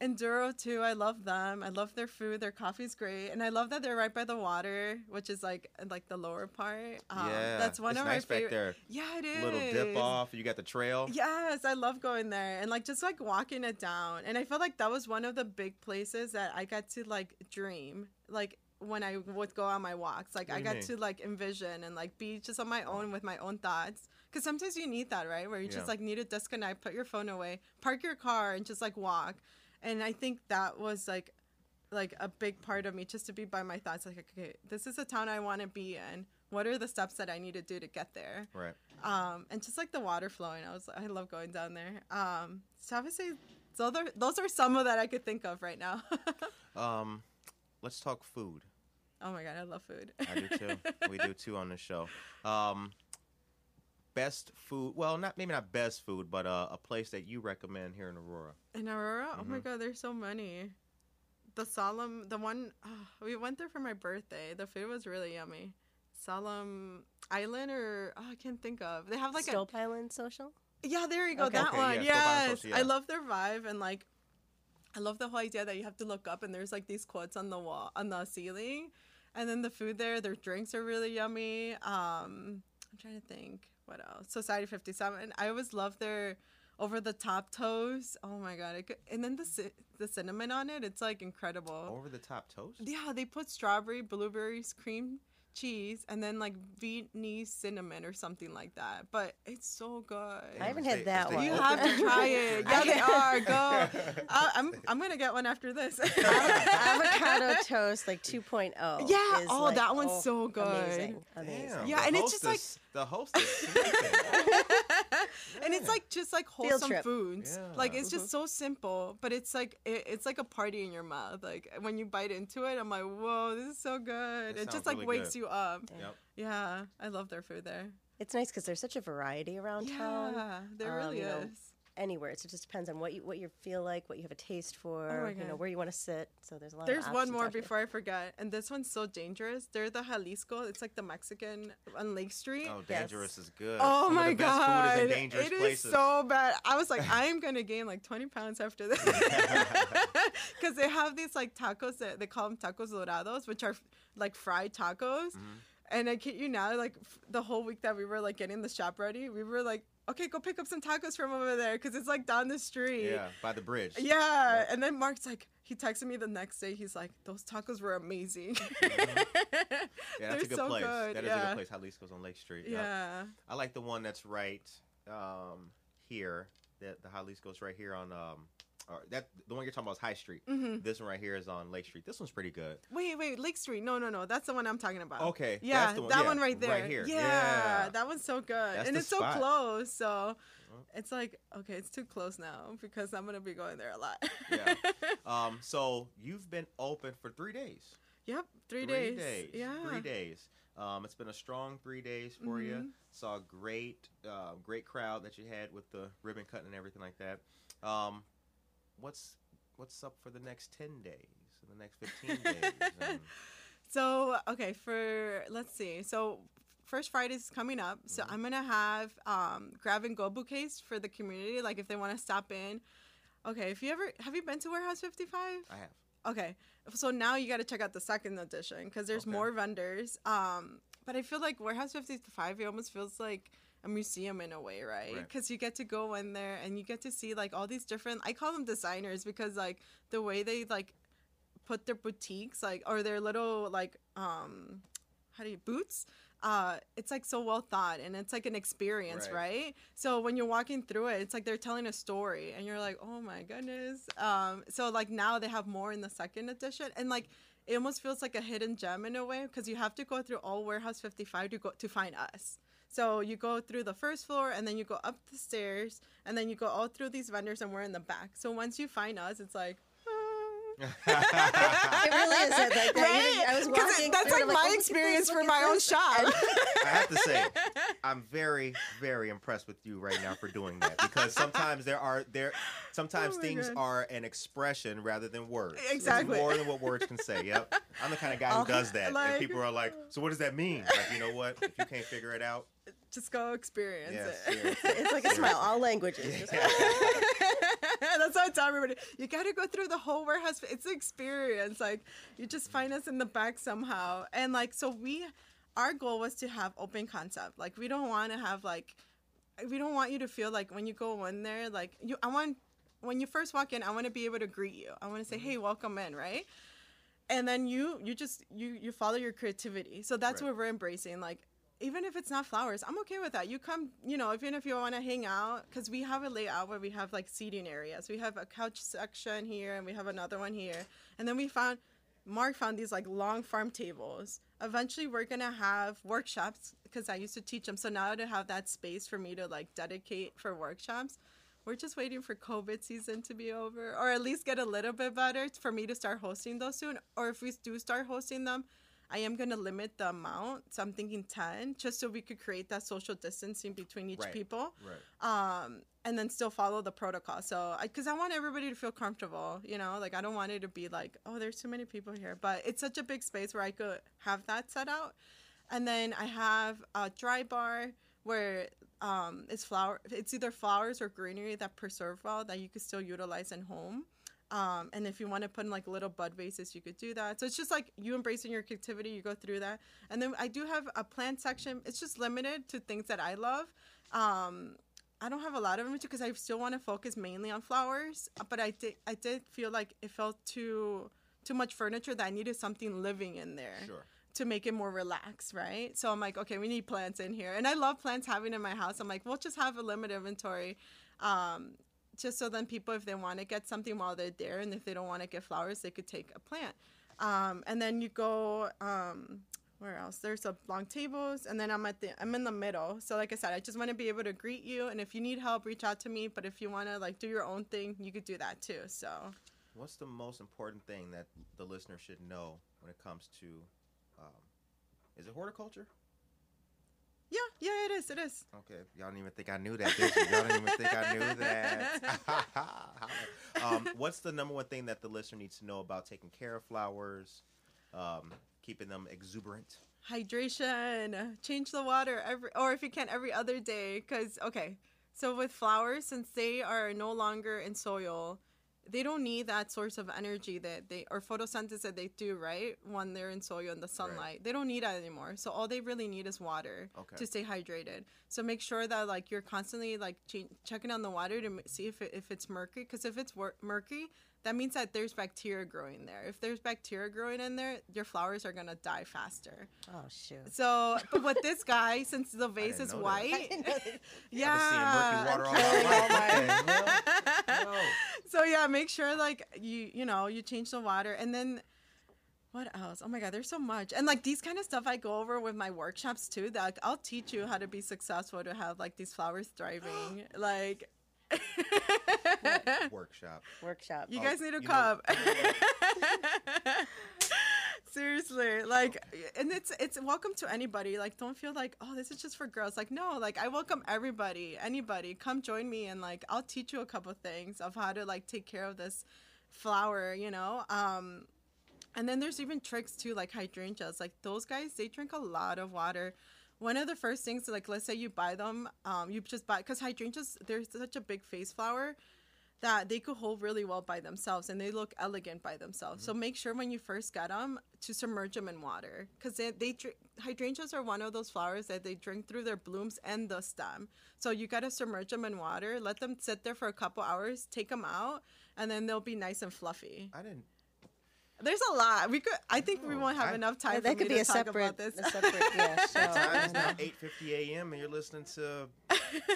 [SPEAKER 3] Enduro too. I love them. I love their food. Their coffee's great, and I love that they're right by the water, which is like like the lower part. Um,
[SPEAKER 2] yeah.
[SPEAKER 3] that's one of
[SPEAKER 2] nice
[SPEAKER 3] my
[SPEAKER 2] back
[SPEAKER 3] favorite.
[SPEAKER 2] there.
[SPEAKER 3] Yeah, it is.
[SPEAKER 2] Little dip off. You got the trail.
[SPEAKER 3] Yes, I love going there and like just like walking it down. And I feel like that was one of the big places that I got to like dream. Like when I would go on my walks, like I got
[SPEAKER 2] mean?
[SPEAKER 3] to like envision and like be just on my own with my own thoughts. Cause sometimes you need that, right? Where you
[SPEAKER 2] Yeah.
[SPEAKER 3] just like need to disconnect, put your phone away, park your car, and just like walk. And I think that was like like a big part of me just to be by my thoughts like okay this is a town i want to be in what are the steps that i need to do to get there
[SPEAKER 2] Right.
[SPEAKER 3] um, and just like the water flowing, I was I love going down there. Um, so I would say So there, those are some of that I could think of right now. [laughs]
[SPEAKER 2] Um, let's talk food.
[SPEAKER 3] oh my god, I love food.
[SPEAKER 2] I do too. we do [laughs] too on the show. Um, best food. Well, not maybe not best food, but uh, a place that you recommend here in Aurora.
[SPEAKER 3] In Aurora? Oh my
[SPEAKER 2] Mhm.
[SPEAKER 3] god, there's so many. The Solemn, the one ah, [sighs] we went there for my birthday. The food was really yummy. Solemn Island, or oh, I can't think of. They have like a
[SPEAKER 4] Stolp Island Social.
[SPEAKER 3] yeah. There you go,
[SPEAKER 4] Okay.
[SPEAKER 3] that
[SPEAKER 2] Okay,
[SPEAKER 3] one.
[SPEAKER 2] yeah,
[SPEAKER 3] yes,
[SPEAKER 2] Social,
[SPEAKER 3] I love their vibe and like, I love the whole idea that you have to look up and there's like these quotes on the wall on the ceiling, and then the food there. Their drinks are really yummy. Um, I'm trying to think what else. Society 57. I always love their over the top toast. Oh my god! Could, and then the ci- the cinnamon on it. It's like incredible.
[SPEAKER 2] Over the top toast.
[SPEAKER 3] Yeah, they put strawberry, blueberries, cream cheese, and then like Vietnamese cinnamon or something like that. But it's so good.
[SPEAKER 4] I haven't had that one.
[SPEAKER 3] You have to try it. [laughs] Yeah, they are. Go. [laughs] Uh, I'm I'm gonna get one after this. [laughs]
[SPEAKER 4] Avocado toast like 2.0.
[SPEAKER 3] Yeah,
[SPEAKER 4] is,
[SPEAKER 3] oh,
[SPEAKER 4] like,
[SPEAKER 3] that one's
[SPEAKER 4] oh,
[SPEAKER 3] so good.
[SPEAKER 4] Amazing. Amazing.
[SPEAKER 2] Damn,
[SPEAKER 3] Yeah,
[SPEAKER 2] the
[SPEAKER 3] and it's just like-
[SPEAKER 2] the hostess. Sleeping.
[SPEAKER 3] and it's like just like wholesome
[SPEAKER 4] trip.
[SPEAKER 3] foods. Like it's just so simple, but it's like it, it's like a party in your mouth. Like when you bite into it, I'm like, whoa, this is so good.
[SPEAKER 2] That
[SPEAKER 3] it just like
[SPEAKER 2] really
[SPEAKER 3] wakes
[SPEAKER 2] good.
[SPEAKER 3] you up.
[SPEAKER 2] yep.
[SPEAKER 3] Yeah, I love their food there.
[SPEAKER 4] It's nice because there's such a variety around town.
[SPEAKER 3] Yeah, there
[SPEAKER 4] um,
[SPEAKER 3] really
[SPEAKER 4] you know,
[SPEAKER 3] is.
[SPEAKER 4] Anywhere, so it just depends on what you what you feel like, what you have a taste for,
[SPEAKER 3] Oh
[SPEAKER 4] you know, where you want to sit. So there's a lot.
[SPEAKER 3] There's
[SPEAKER 4] of
[SPEAKER 3] one more
[SPEAKER 4] out here.
[SPEAKER 3] before I forget, and this one's so dangerous. They're the Jalisco. It's like the Mexican on Lake Street.
[SPEAKER 2] Oh,
[SPEAKER 4] Yes.
[SPEAKER 2] dangerous is good.
[SPEAKER 3] Oh
[SPEAKER 2] Some
[SPEAKER 3] my
[SPEAKER 2] of the best
[SPEAKER 3] god,
[SPEAKER 2] food is in dangerous
[SPEAKER 3] it is
[SPEAKER 2] places.
[SPEAKER 3] so bad. I was like, [laughs] I am gonna gain like 20 pounds after this, [laughs] [laughs] because they have these like tacos that they call them tacos dorados, which are like fried tacos.
[SPEAKER 2] Mm-hmm.
[SPEAKER 3] And I kid you not, like f- the whole week that we were like getting the shop ready, we were like, okay, go pick up some tacos from over there, because it's like down the street.
[SPEAKER 2] yeah, by the bridge.
[SPEAKER 3] Yeah, and then Mark's like, he texted me the next day. He's like, "Those tacos were amazing."
[SPEAKER 2] Yeah, [laughs] that's a good
[SPEAKER 3] so
[SPEAKER 2] place.
[SPEAKER 3] good,
[SPEAKER 2] That is a good place. Jalisco's on Lake Street.
[SPEAKER 3] Yeah.
[SPEAKER 2] I like the one that's right um, here. The, the Jalisco's right here on um, or that the one you're talking about is High Street.
[SPEAKER 3] hmm
[SPEAKER 2] This one right here is on Lake Street. This one's pretty good.
[SPEAKER 3] Wait, wait, Lake Street. No, no, no. That's the one I'm talking about.
[SPEAKER 2] Okay,
[SPEAKER 3] Yeah,
[SPEAKER 2] one-
[SPEAKER 3] that
[SPEAKER 2] yeah,
[SPEAKER 3] one right there.
[SPEAKER 2] right here.
[SPEAKER 3] Yeah,
[SPEAKER 2] Yeah.
[SPEAKER 3] that one's so good,
[SPEAKER 2] That's
[SPEAKER 3] and it's so close. So it's like, okay, it's too close now because I'm gonna be going there a lot.
[SPEAKER 2] Yeah. [laughs] Um, so you've been open for three days.
[SPEAKER 3] yep, three,
[SPEAKER 2] Three
[SPEAKER 3] days. Yeah.
[SPEAKER 2] Three days. Um, it's been a strong three days for you.
[SPEAKER 3] Mhm.
[SPEAKER 2] Saw a great, uh, great crowd that you had with the ribbon cutting and everything like that. Um, what's what's up for the next ten days and the next fifteen days? And, [laughs]
[SPEAKER 3] So okay, for let's see. So first Friday is coming up. So
[SPEAKER 2] Mm-hmm.
[SPEAKER 3] I'm gonna have um, grab and go bouquets for the community. Like if they want to stop in. Okay, if you ever have you been to Warehouse 55?
[SPEAKER 2] I have.
[SPEAKER 3] Okay, so now you got to check out the second edition because there's
[SPEAKER 2] Okay.
[SPEAKER 3] more vendors. Um, but I feel like Warehouse 55 it almost feels like a museum in a way, right?
[SPEAKER 2] Right.
[SPEAKER 3] Because you get to go in there and you get to see like all these different. I call them designers because like the way they like put their boutiques like or their little like um how do you boots uh it's like so well thought and it's like an experience
[SPEAKER 2] Right.
[SPEAKER 3] right, so when you're walking through it it's like they're telling a story and you're like oh my goodness um so like now they have more in the second edition and like it almost feels like a hidden gem in a way because you have to go through all warehouse 55 to go to find us so you go through the first floor and then you go up the stairs and then you go all through these vendors and we're in the back so once you find us it's like. [laughs]
[SPEAKER 4] It really is like that.
[SPEAKER 3] Right?
[SPEAKER 4] I was
[SPEAKER 3] 'Cause
[SPEAKER 4] walking.
[SPEAKER 3] it- that's
[SPEAKER 4] through,
[SPEAKER 3] like my
[SPEAKER 4] oh,
[SPEAKER 3] experience for my own shop.
[SPEAKER 2] I have to say, [laughs] I'm very, very impressed with you right now for doing that because sometimes there are there, sometimes
[SPEAKER 3] Oh
[SPEAKER 2] things
[SPEAKER 3] God.
[SPEAKER 2] are an expression rather than words. It's
[SPEAKER 3] Exactly.
[SPEAKER 2] more than what words can say. Yep, I'm the kind of guy who does that,
[SPEAKER 3] like-
[SPEAKER 2] and people are like, "So what does that mean?" Like, you know what? If you can't figure it out,
[SPEAKER 3] Just go experience
[SPEAKER 2] yeah,
[SPEAKER 3] it.
[SPEAKER 2] seriously. [laughs]
[SPEAKER 4] It's like a smile, all languages. Just- [laughs]
[SPEAKER 3] That's what I tell everybody. You got to go through the whole warehouse. It's an experience. Like you just find us in the back somehow, and like so we, our goal was to have open concept. Like we don't want to have like, we don't want you to feel like when you go in there, like you. I want when you first walk in, I want to be able to greet you. I want to say,
[SPEAKER 2] Mm-hmm.
[SPEAKER 3] hey, welcome in, right? And then you you just you you follow your creativity. So that's
[SPEAKER 2] Right.
[SPEAKER 3] what we're embracing. Like even if it's not flowers, I'm okay with that. You come, you know, even if you want to hang out, because we have a layout where we have like seating areas. We have a couch section here, and we have another one here. And then we found, Mark found these like long farm tables. Eventually, we're gonna have workshops because I used to teach them. So now to have that space for me to like dedicate for workshops, we're just waiting for COVID season to be over, or at least get a little bit better for me to start hosting those soon. Or if we do start hosting them, I am gonna limit the amount. So I'm thinking ten, just so we could create that social distancing between each
[SPEAKER 2] Right.
[SPEAKER 3] people
[SPEAKER 2] Right.
[SPEAKER 3] um, and then still follow the protocol. So, because I, want everybody to feel comfortable, you know, like I don't want it to be like, oh, there's too many people here. But it's such a big space where I could have that set out. And then I have a dry bar where um, it's flower. It's either flowers or greenery that preserve well that you could still utilize in home. Um, and if you want to put in like little bud vases, you could do that. So it's just like you embracing your creativity. You go through that, and then I do have a plant section. It's just limited to things that I love. Um, I don't have a lot of them because I still want to focus mainly on flowers. But I did I did feel like it felt too too much furniture that I needed something living in there
[SPEAKER 2] Sure.
[SPEAKER 3] to make it more relaxed, right? So I'm like, okay, we need plants in here, and I love plants having in my house. I'm like, we'll just have a limited inventory, um, just so then people, if they want to get something while they're there, and if they don't want to get flowers, they could take a plant. Um, and then you go, um, where else? There's a long tables, and then I'm at the, I'm in the middle. So like I said, I just want to be able to greet you, and if you need help, reach out to me. But if you want to like do your own thing, you could do that too. So.
[SPEAKER 2] What's the most important thing that the listener should know when it comes to, um, is it horticulture?
[SPEAKER 3] Yeah, yeah, it is. It is.
[SPEAKER 2] Okay, y'all didn't even think I knew that, did you? Y'all didn't even think I knew that. [laughs] [laughs] um, what's the number one thing that the listener needs to know about taking care of flowers, um, keeping them exuberant?
[SPEAKER 3] hydration. Change the water every or if you can every other day because okay. So with flowers since they are no longer in soil they don't need that source of energy that they or photosynthesis that they do right? When they're in soil in the sunlight. They don't need that anymore. So all they really need is water
[SPEAKER 2] Okay.
[SPEAKER 3] to stay hydrated. So make sure that like you're constantly like che- checking on the water to m- see if, it, if it's murky because if it's wor- murky that means that there's bacteria growing there if there's bacteria growing in there your flowers are going to die faster
[SPEAKER 4] Oh shoot.
[SPEAKER 3] so, but with this guy, since the [laughs] vase
[SPEAKER 2] didn't
[SPEAKER 3] is white, [laughs] [laughs]
[SPEAKER 2] Yeah. I've been seeing murky water all
[SPEAKER 3] yeah.
[SPEAKER 2] my life. What the hell? No.
[SPEAKER 3] So yeah, make sure like you you know you change the water, and then what else? Oh my god, there's so much, and like these kind of stuff I go over with my workshops too. That like, I'll teach you how to be successful to have like these flowers thriving. [gasps] like,
[SPEAKER 2] Workshop.
[SPEAKER 4] Workshop.
[SPEAKER 3] you
[SPEAKER 2] Oh,
[SPEAKER 3] guys need to
[SPEAKER 2] you know-
[SPEAKER 3] come. [laughs] Seriously, like, and it's it's welcome to anybody. Like, don't feel like, oh, this is just for girls. Like, no, like, I welcome everybody, anybody. Come join me, and like, I'll teach you a couple things of how to like take care of this flower. You know, um, and then there's even tricks too, like hydrangeas. Like those guys, they drink a lot of water. One of the first things, like let's say you buy them, um, you just buy because hydrangeas, they're such a big face flower that they could hold really well by themselves and they look elegant by themselves. So make sure when you first get them to submerge them in water because they, they drink, hydrangeas are one of those flowers that they drink through their blooms and the stem. So you got to submerge them in water, let them sit there for a couple hours, take them out, and then they'll be nice and fluffy.
[SPEAKER 2] I didn't.
[SPEAKER 3] There's a lot. We could. I think we
[SPEAKER 2] Oh,
[SPEAKER 3] won't have
[SPEAKER 2] I-
[SPEAKER 3] enough time.
[SPEAKER 4] Yeah,
[SPEAKER 3] for
[SPEAKER 4] that could
[SPEAKER 3] me
[SPEAKER 4] be
[SPEAKER 3] to
[SPEAKER 4] a
[SPEAKER 3] talk
[SPEAKER 4] separate,
[SPEAKER 3] about this.
[SPEAKER 4] a separate yeah, [laughs] show.
[SPEAKER 2] Time now 8:50 a.m. and you're listening to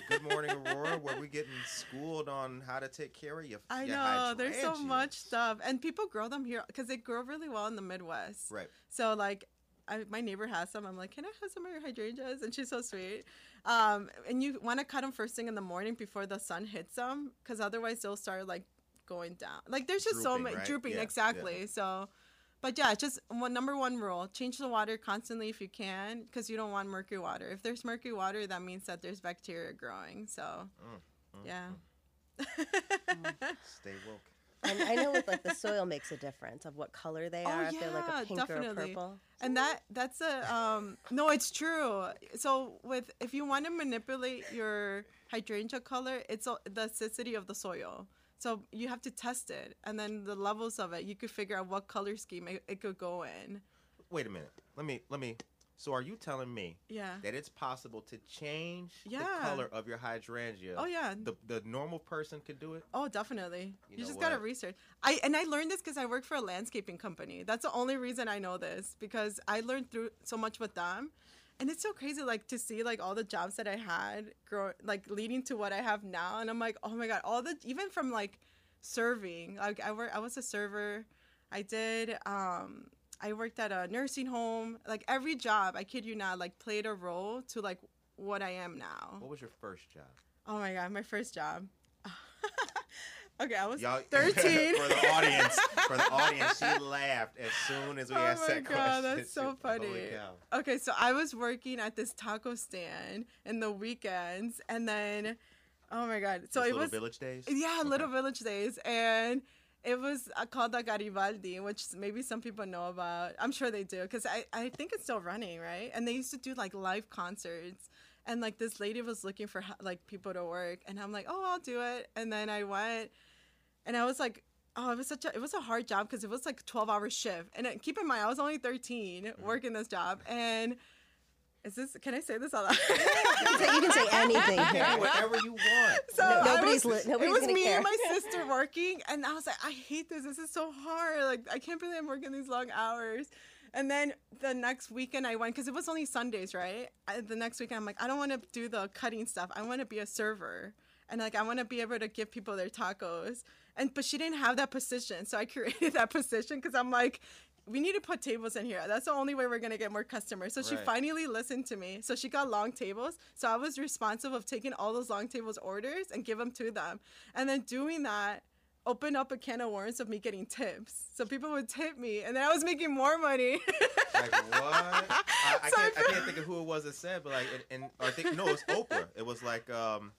[SPEAKER 2] Good Morning Aurora, where we're getting schooled on how to take care of your.
[SPEAKER 3] I
[SPEAKER 2] your
[SPEAKER 3] know. There's so much stuff, and people grow them here because they grow really well in the Midwest.
[SPEAKER 2] Right.
[SPEAKER 3] So like, I, my neighbor has some. I'm like, can I have some of your hydrangeas? And she's so sweet. Um, and you want to cut them first thing in the morning before the sun hits them, because otherwise they'll start like going down. Like there's just so
[SPEAKER 2] Drooping,
[SPEAKER 3] many
[SPEAKER 2] right?
[SPEAKER 3] drooping.
[SPEAKER 2] Yeah,
[SPEAKER 3] exactly. So. But yeah, just one number one rule: change the water constantly if you can, because you don't want murky water. If there's murky water, that means that there's bacteria growing. So,
[SPEAKER 2] Mm,
[SPEAKER 3] yeah. [laughs]
[SPEAKER 2] Stay woke.
[SPEAKER 4] And I know with like the soil makes a difference of what color they
[SPEAKER 3] Oh,
[SPEAKER 4] are. if they're like
[SPEAKER 3] yeah,
[SPEAKER 4] a pink or a
[SPEAKER 3] definitely.
[SPEAKER 4] purple.
[SPEAKER 3] and that that's a um no it's true so with if you want to manipulate your hydrangea color it's a, the acidity of the soil so you have to test it and then the levels of it you could figure out what color scheme it, it could go in
[SPEAKER 2] Wait a minute. Let me. Let me. So, are you telling me
[SPEAKER 3] yeah
[SPEAKER 2] that it's possible to change
[SPEAKER 3] Yeah.
[SPEAKER 2] the color of your hydrangea?
[SPEAKER 3] oh yeah
[SPEAKER 2] The the normal person could do it.
[SPEAKER 3] Oh, definitely.
[SPEAKER 2] You
[SPEAKER 3] You,
[SPEAKER 2] know
[SPEAKER 3] just gotta research. I and I learned this because I work for a landscaping company. That's the only reason I know this because I learned through so much with them, and it's so crazy like to see like all the jobs that I had grow like leading to what I have now, and I'm like, oh my god, all the even from like serving. Like I work, I was a server. I did. um I worked at a nursing home. Like every job, I kid you not, like played a role to like what I am now.
[SPEAKER 2] What was your first job?
[SPEAKER 3] Oh my god, my first job. [laughs] Okay, I was
[SPEAKER 2] Y'all, [laughs]
[SPEAKER 3] 13.
[SPEAKER 2] for the audience, for the audience, she [laughs] laughed as soon as we asked her.
[SPEAKER 3] Oh
[SPEAKER 2] asked
[SPEAKER 3] my
[SPEAKER 2] that
[SPEAKER 3] God,
[SPEAKER 2] question.
[SPEAKER 3] that's [laughs] so funny. Okay, so I was working at this taco stand in the weekends, and then, oh my god, so
[SPEAKER 2] Those
[SPEAKER 3] it
[SPEAKER 2] little
[SPEAKER 3] was
[SPEAKER 2] village days.
[SPEAKER 3] yeah,
[SPEAKER 2] Okay.
[SPEAKER 3] Little Village Days, and it was uh, called the Garibaldi, which maybe some people know about. I'm sure they do because I I think it's still running, right? And they used to do like live concerts. And like this lady was looking for like people to work, and I'm like, oh, I'll do it. And then I went, and I was like, oh, it was such a it was a hard job because it was like 12 hour shift. And uh, keep in mind, I was only 13
[SPEAKER 2] Mm-hmm.
[SPEAKER 3] working this job. And is this? Can I say this out loud?
[SPEAKER 4] You can say, you can say anything [laughs] here.
[SPEAKER 2] whatever you want.
[SPEAKER 3] So
[SPEAKER 4] No-
[SPEAKER 3] I
[SPEAKER 4] nobody's
[SPEAKER 3] was,
[SPEAKER 4] li- nobody's
[SPEAKER 3] it was me
[SPEAKER 4] care.
[SPEAKER 3] and my [laughs] sister working, and I was like, I hate this. This is so hard. Like I can't believe I'm working these long hours. And then the next weekend I went because it was only Sundays, right? I, the next weekend I'm like, I don't want to do the cutting stuff. I want to be a server, and like I want to be able to give people their tacos. And but she didn't have that position, so I [laughs] created that position because I'm like. We need to put tables in here. That's the only way we're gonna get more customers. So she finally listened to me. So she got long tables. So I was responsible of taking all those long tables orders and give them to them. And then doing that opened up a can of worms of me getting tips. So people would tip me, and then I was making more money. [laughs]
[SPEAKER 2] Like what? I, I,
[SPEAKER 3] So
[SPEAKER 2] can't, I
[SPEAKER 3] feel-
[SPEAKER 2] can't think of who it was that said, but like, and, and I think no, it was Oprah. It was like, um,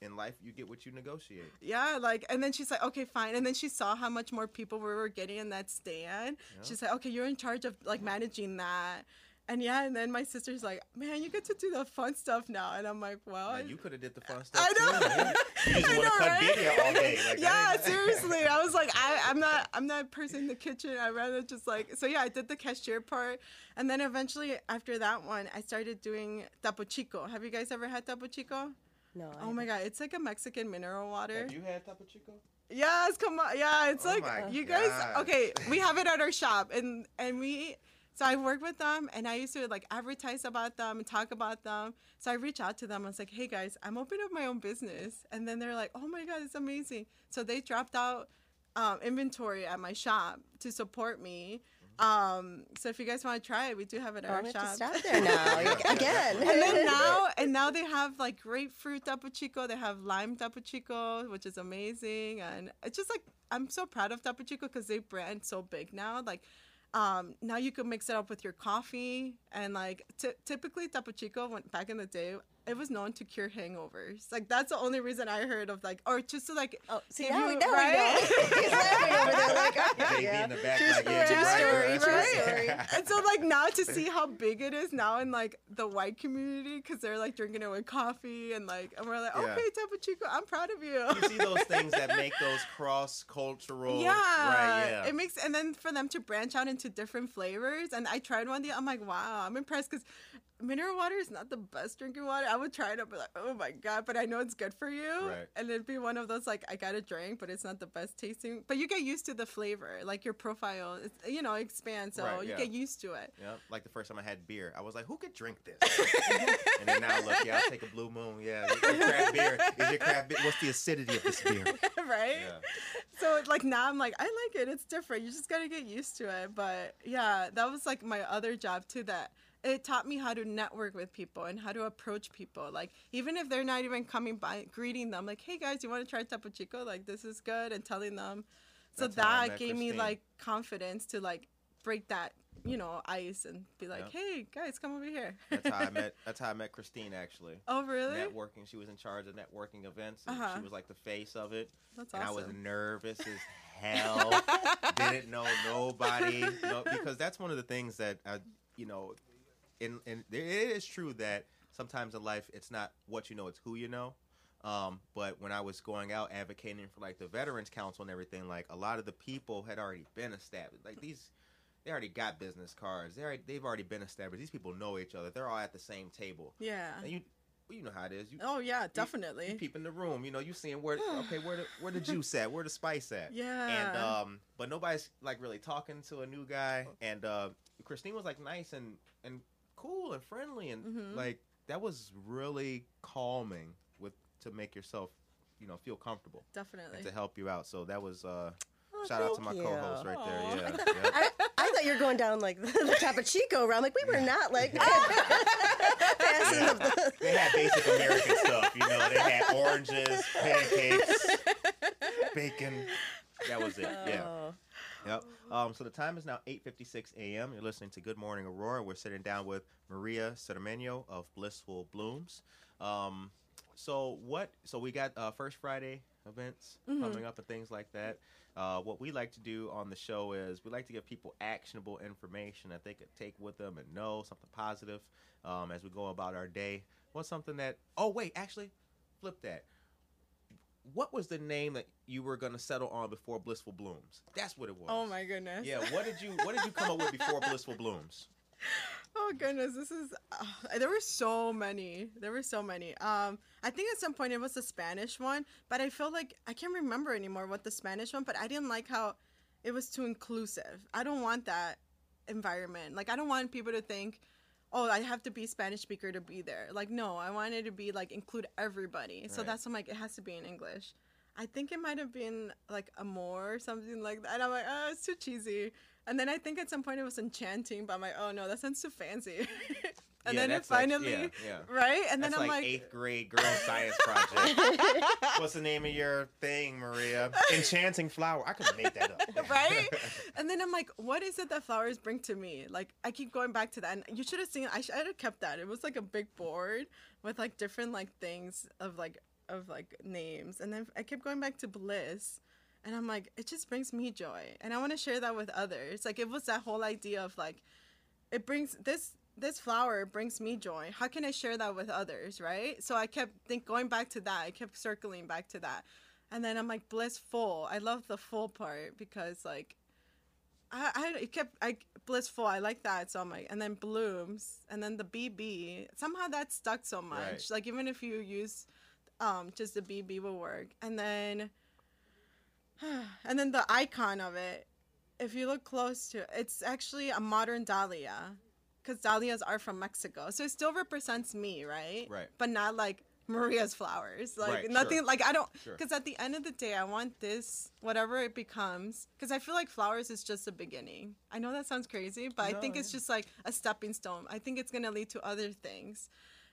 [SPEAKER 2] in life you get what you negotiate.
[SPEAKER 3] yeah, like, and then she's like, okay, fine. And then she saw how much more people we were getting in that stand.
[SPEAKER 2] Yeah.
[SPEAKER 3] She's like, okay, you're in charge of like managing that. And yeah, and then my sister's like, man, you get to do the fun stuff now. And I'm like, well,
[SPEAKER 2] Like, you could have did the fun stuff
[SPEAKER 3] I know.
[SPEAKER 2] too. You [laughs] just
[SPEAKER 3] I
[SPEAKER 2] want to
[SPEAKER 3] know,
[SPEAKER 2] cut
[SPEAKER 3] right?
[SPEAKER 2] video all day. Like,
[SPEAKER 3] yeah,
[SPEAKER 2] that
[SPEAKER 3] seriously. I was like, I, I'm not, [laughs] I'm not a person in the kitchen. I rather just like, so yeah, I did the cashier part, and then eventually after that one, I started doing Topo Chico. Have you guys ever had Topo Chico?
[SPEAKER 4] No. I
[SPEAKER 3] Oh my god, it's like a Mexican mineral water.
[SPEAKER 2] Have you had Topo Chico?
[SPEAKER 3] Yes, come on. Yeah, it's
[SPEAKER 2] Oh
[SPEAKER 3] like
[SPEAKER 2] my
[SPEAKER 3] you guys.
[SPEAKER 2] God.
[SPEAKER 3] Okay, we have it at our shop, and and we. So I work with them, and I used to like advertise about them and talk about them. So I reach out to them. I was like, "Hey guys, I'm opening up my own business," and then they're like, "Oh my god, it's amazing!" So they dropped out um, inventory at my shop to support me. Um, so if you guys want to try it, we do have it at
[SPEAKER 4] Oh,
[SPEAKER 3] our
[SPEAKER 4] I'm
[SPEAKER 3] shop.
[SPEAKER 4] have to stop there [laughs] now again.
[SPEAKER 3] and then [laughs] now and now they have like grapefruit Topo Chico they have lime Topo Chico which is amazing and it's just like i'm so proud of Topo Chico because they brand so big now like um, now you can mix it up with your coffee and like t- typically Topo Chico went back in the day it was known to cure hangovers like that's the only reason i heard of like or just to like
[SPEAKER 4] Oh, see
[SPEAKER 3] give
[SPEAKER 4] now,
[SPEAKER 3] you-
[SPEAKER 4] we, now
[SPEAKER 3] right?
[SPEAKER 4] we know. [laughs] He's laughing over there like, oh,
[SPEAKER 2] JV
[SPEAKER 4] yeah.
[SPEAKER 2] in the back,
[SPEAKER 4] True
[SPEAKER 2] like, yeah,
[SPEAKER 4] story.
[SPEAKER 2] you're
[SPEAKER 4] True
[SPEAKER 2] right,
[SPEAKER 4] story.
[SPEAKER 2] right. [laughs]
[SPEAKER 4] Story. [laughs]
[SPEAKER 3] and so like now to see how big it is now in like the white community because they're like drinking it with coffee and like and we're like
[SPEAKER 2] Yeah.
[SPEAKER 3] okay Topo Chico I'm proud of you
[SPEAKER 2] You see those things that make those cross cultural.
[SPEAKER 3] yeah,
[SPEAKER 2] Right. Yeah.
[SPEAKER 3] it makes and then for them to branch out into different flavors and I tried one day I'm like wow I'm impressed because mineral water is not the best drinking water I would try it and be like oh my god but I know it's good for you
[SPEAKER 2] Right.
[SPEAKER 3] and it'd be one of those like I got a drink but it's not the best tasting but you get used to the flavor like your profile it's, you know expands so
[SPEAKER 2] Right,
[SPEAKER 3] you
[SPEAKER 2] yeah.
[SPEAKER 3] get used to it
[SPEAKER 2] Yeah, like the first time I had beer, I was like, "Who could drink this?" and then now look, yeah, I'll take a Blue Moon. Yeah, your craft beer is your craft beer. What's the acidity of this beer? [laughs]
[SPEAKER 3] right?
[SPEAKER 2] Yeah.
[SPEAKER 3] So like now I'm like I like it. It's different. You just gotta get used to it. But yeah, that was like my other job too. That it taught me how to network with people and how to approach people. Like even if they're not even coming by, greeting them like, "Hey guys, you want to try Topo Chico? Like this is good," and telling them. So
[SPEAKER 2] That's
[SPEAKER 3] that gave me like confidence to like break that you know ice and be like,
[SPEAKER 2] Yep.
[SPEAKER 3] "Hey guys, come over here."
[SPEAKER 2] That's how I [laughs] met. That's how I met Christine actually.
[SPEAKER 3] oh really?
[SPEAKER 2] Networking. She was in charge of networking events. And
[SPEAKER 3] Uh-huh.
[SPEAKER 2] She was like the face of it.
[SPEAKER 3] That's
[SPEAKER 2] and I was nervous as [laughs] hell. Didn't know nobody. No, because that's one of the things that uh, you know. In in it is true that sometimes in life it's not what you know, it's who you know. Um, but when I was going out advocating for like the Veterans Council and everything, like a lot of the people had already been established. Like these, they already got business cards. They already, they've already been established. These people know each other. They're all at the same table.
[SPEAKER 3] yeah.
[SPEAKER 2] And you, well, you know how it is. You,
[SPEAKER 3] Oh yeah, definitely.
[SPEAKER 2] you
[SPEAKER 3] definitely.
[SPEAKER 2] peep in the room. You know, you seeing where [sighs] okay, where the where the juice at, where the spice at.
[SPEAKER 3] yeah.
[SPEAKER 2] And um, but nobody's like really talking to a new guy. And uh, Christine was like nice and and cool and friendly and
[SPEAKER 3] Mhm.
[SPEAKER 2] like that was really calming with to make yourself you know feel comfortable
[SPEAKER 3] definitely.
[SPEAKER 2] and to help you out. So that was uh,
[SPEAKER 4] Oh,
[SPEAKER 2] shout out to my
[SPEAKER 4] you.
[SPEAKER 2] co-host right
[SPEAKER 3] Aw.
[SPEAKER 2] there. Yeah, [laughs] yeah.
[SPEAKER 4] I, I thought you were going down like [laughs] the, the Topo Chico round. Like we were not like [laughs] passing
[SPEAKER 2] Yeah.
[SPEAKER 4] the.
[SPEAKER 2] They had basic American stuff, you know. They had oranges, pancakes, bacon. That was it. Yeah. Yep. Um, so the time is now 8:56 a.m. You're listening to Good Morning Aurora. We're sitting down with Maria Cermeño of Blissful Blooms. Um, so what? So we got uh, First Friday events
[SPEAKER 3] Mm-hmm.
[SPEAKER 2] coming up and things like that. Uh, what we like to do on the show is we like to give people actionable information that they could take with them and know something positive um, as we go about our day. What's something that? Oh wait, actually, flip that. What was the name that you were going to settle on before Blissful Blooms? That's what it was.
[SPEAKER 3] Oh my goodness.
[SPEAKER 2] Yeah, what did you what did you come up with before Blissful Blooms?
[SPEAKER 3] Oh goodness, this is. Uh, there were so many. There were so many. Um, I think at some point it was the Spanish one, but I feel like I can't remember anymore what the Spanish one. But I didn't like how it was too inclusive. I don't want that environment. Like I don't want people to think, oh, I have to be Spanish speaker to be there. Like no, I wanted to be like include everybody. So
[SPEAKER 2] Right.
[SPEAKER 3] that's why I'm like it has to be in English. I think it might have been like amor or something like that. And I'm like, oh, it's too cheesy. And then I think at some point it was enchanting, but I'm like, oh no, that sounds too fancy. [laughs] and
[SPEAKER 2] Yeah,
[SPEAKER 3] then it
[SPEAKER 2] that's like-
[SPEAKER 3] finally,
[SPEAKER 2] yeah, yeah.
[SPEAKER 3] right? And
[SPEAKER 2] That's
[SPEAKER 3] then I'm
[SPEAKER 2] like,
[SPEAKER 3] like,
[SPEAKER 2] eighth grade girl science project. [laughs] What's the name of your thing, Maria? Enchanting flower. I could have made that up. [laughs]
[SPEAKER 3] right? And then I'm like, what is it that flowers bring to me? Like, I keep going back to that. And you should have seen, I should have kept that. It was like a big board with like different like things of like, of like names. And then I kept going back to bliss. And I'm like, it just brings me joy. And I want to share that with others. Like, it was that whole idea of like, it brings this this flower brings me joy. How can i share that with others right? So i kept think going back to that. I kept circling back to that. And then i'm like blissful. I love the full part because like i i kept i blissful. I like that. So i'm like and then blooms and then the bb somehow that stuck so much.
[SPEAKER 2] Right.
[SPEAKER 3] like even if you use um just the bb will work. And then [sighs] and then the icon of it if you look close to it, it's actually a modern dahlia because dahlias are from Mexico. So it still represents me, right?
[SPEAKER 2] Right.
[SPEAKER 3] But not like Maria's flowers. Like
[SPEAKER 2] Right,
[SPEAKER 3] nothing,
[SPEAKER 2] sure.
[SPEAKER 3] like I don't,
[SPEAKER 2] Sure.
[SPEAKER 3] because at the end of the day, I want this, whatever it becomes, because I feel like flowers is just the beginning. I know that sounds crazy, but I
[SPEAKER 2] No,
[SPEAKER 3] think it's just like a stepping stone. I think it's to lead to other things.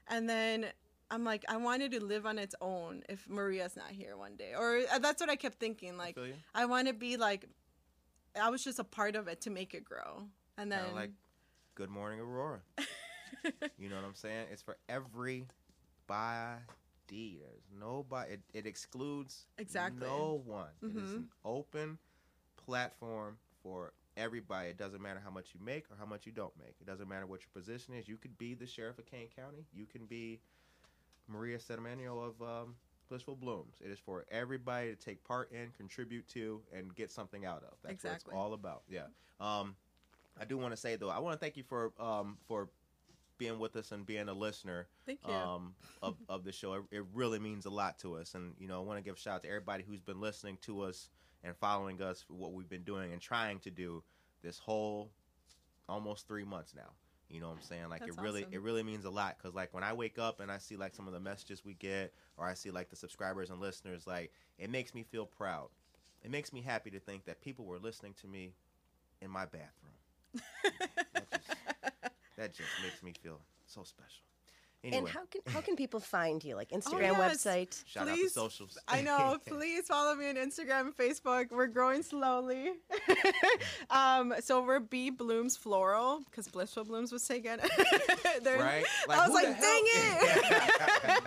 [SPEAKER 3] And then I'm like, I wanted to live on its own if Maria's not here one day. Or uh, that's what I kept thinking. Like,
[SPEAKER 2] you.
[SPEAKER 3] I want to be like, I was just a part of it to make it grow. And then,
[SPEAKER 2] like Good Morning Aurora. [laughs] you know what I'm saying? It's for every everybody. There's nobody. It, it excludes
[SPEAKER 3] Exactly.
[SPEAKER 2] no one. It is
[SPEAKER 3] Mhm.
[SPEAKER 2] an open platform for everybody. It doesn't matter how much you make or how much you don't make. It doesn't matter what your position is. You could be the sheriff of Kane County. You can be Maria Sedimento of um, Blissful Blooms. It is for everybody to take part in, contribute to, and get something out of. That's
[SPEAKER 3] Exactly.
[SPEAKER 2] what it's all about. Yeah. Um, I do want to say though, I want to thank you for um, for being with us and being a listener um, of, of the show. It, it really means a lot to us. And, you know, I want to give a shout out to everybody who's been listening to us and following us for what we've been doing and trying to do this whole almost three months now. You know what I'm saying? Like
[SPEAKER 3] That's
[SPEAKER 2] it really,
[SPEAKER 3] awesome.
[SPEAKER 2] it really means a lot because like when I wake up and I see like some of the messages we get, or I see like the subscribers and listeners, like it makes me feel proud. It makes me happy to think that people were listening to me in my bathroom. That, just, that just makes me feel so special. Anyway,
[SPEAKER 4] And how can how can people find you? Like [laughs] Instagram,
[SPEAKER 3] Oh, yes.
[SPEAKER 4] website?
[SPEAKER 2] shout out
[SPEAKER 3] please,
[SPEAKER 2] the socials.
[SPEAKER 3] I know. [laughs] Please follow me on Instagram, Facebook. We're growing slowly. [laughs] um, so we're B Blooms Floral because Blissful Blooms was taken. There-
[SPEAKER 2] right?
[SPEAKER 3] I was like, dang
[SPEAKER 2] hell-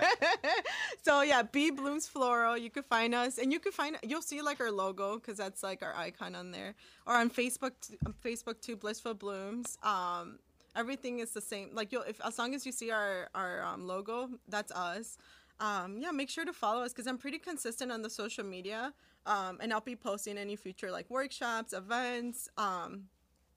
[SPEAKER 3] it. So yeah, B Blooms Floral. You can find us, and you can find you'll see like our logo because that's like our icon on there, or on Facebook. Facebook too, Blissful Blooms. Um, everything is the same. Like you'll if as long as you see our our um, logo, that's us. Um, yeah, make sure to follow us because I'm pretty consistent on the social media, um, and I'll be posting any future like workshops, events, um,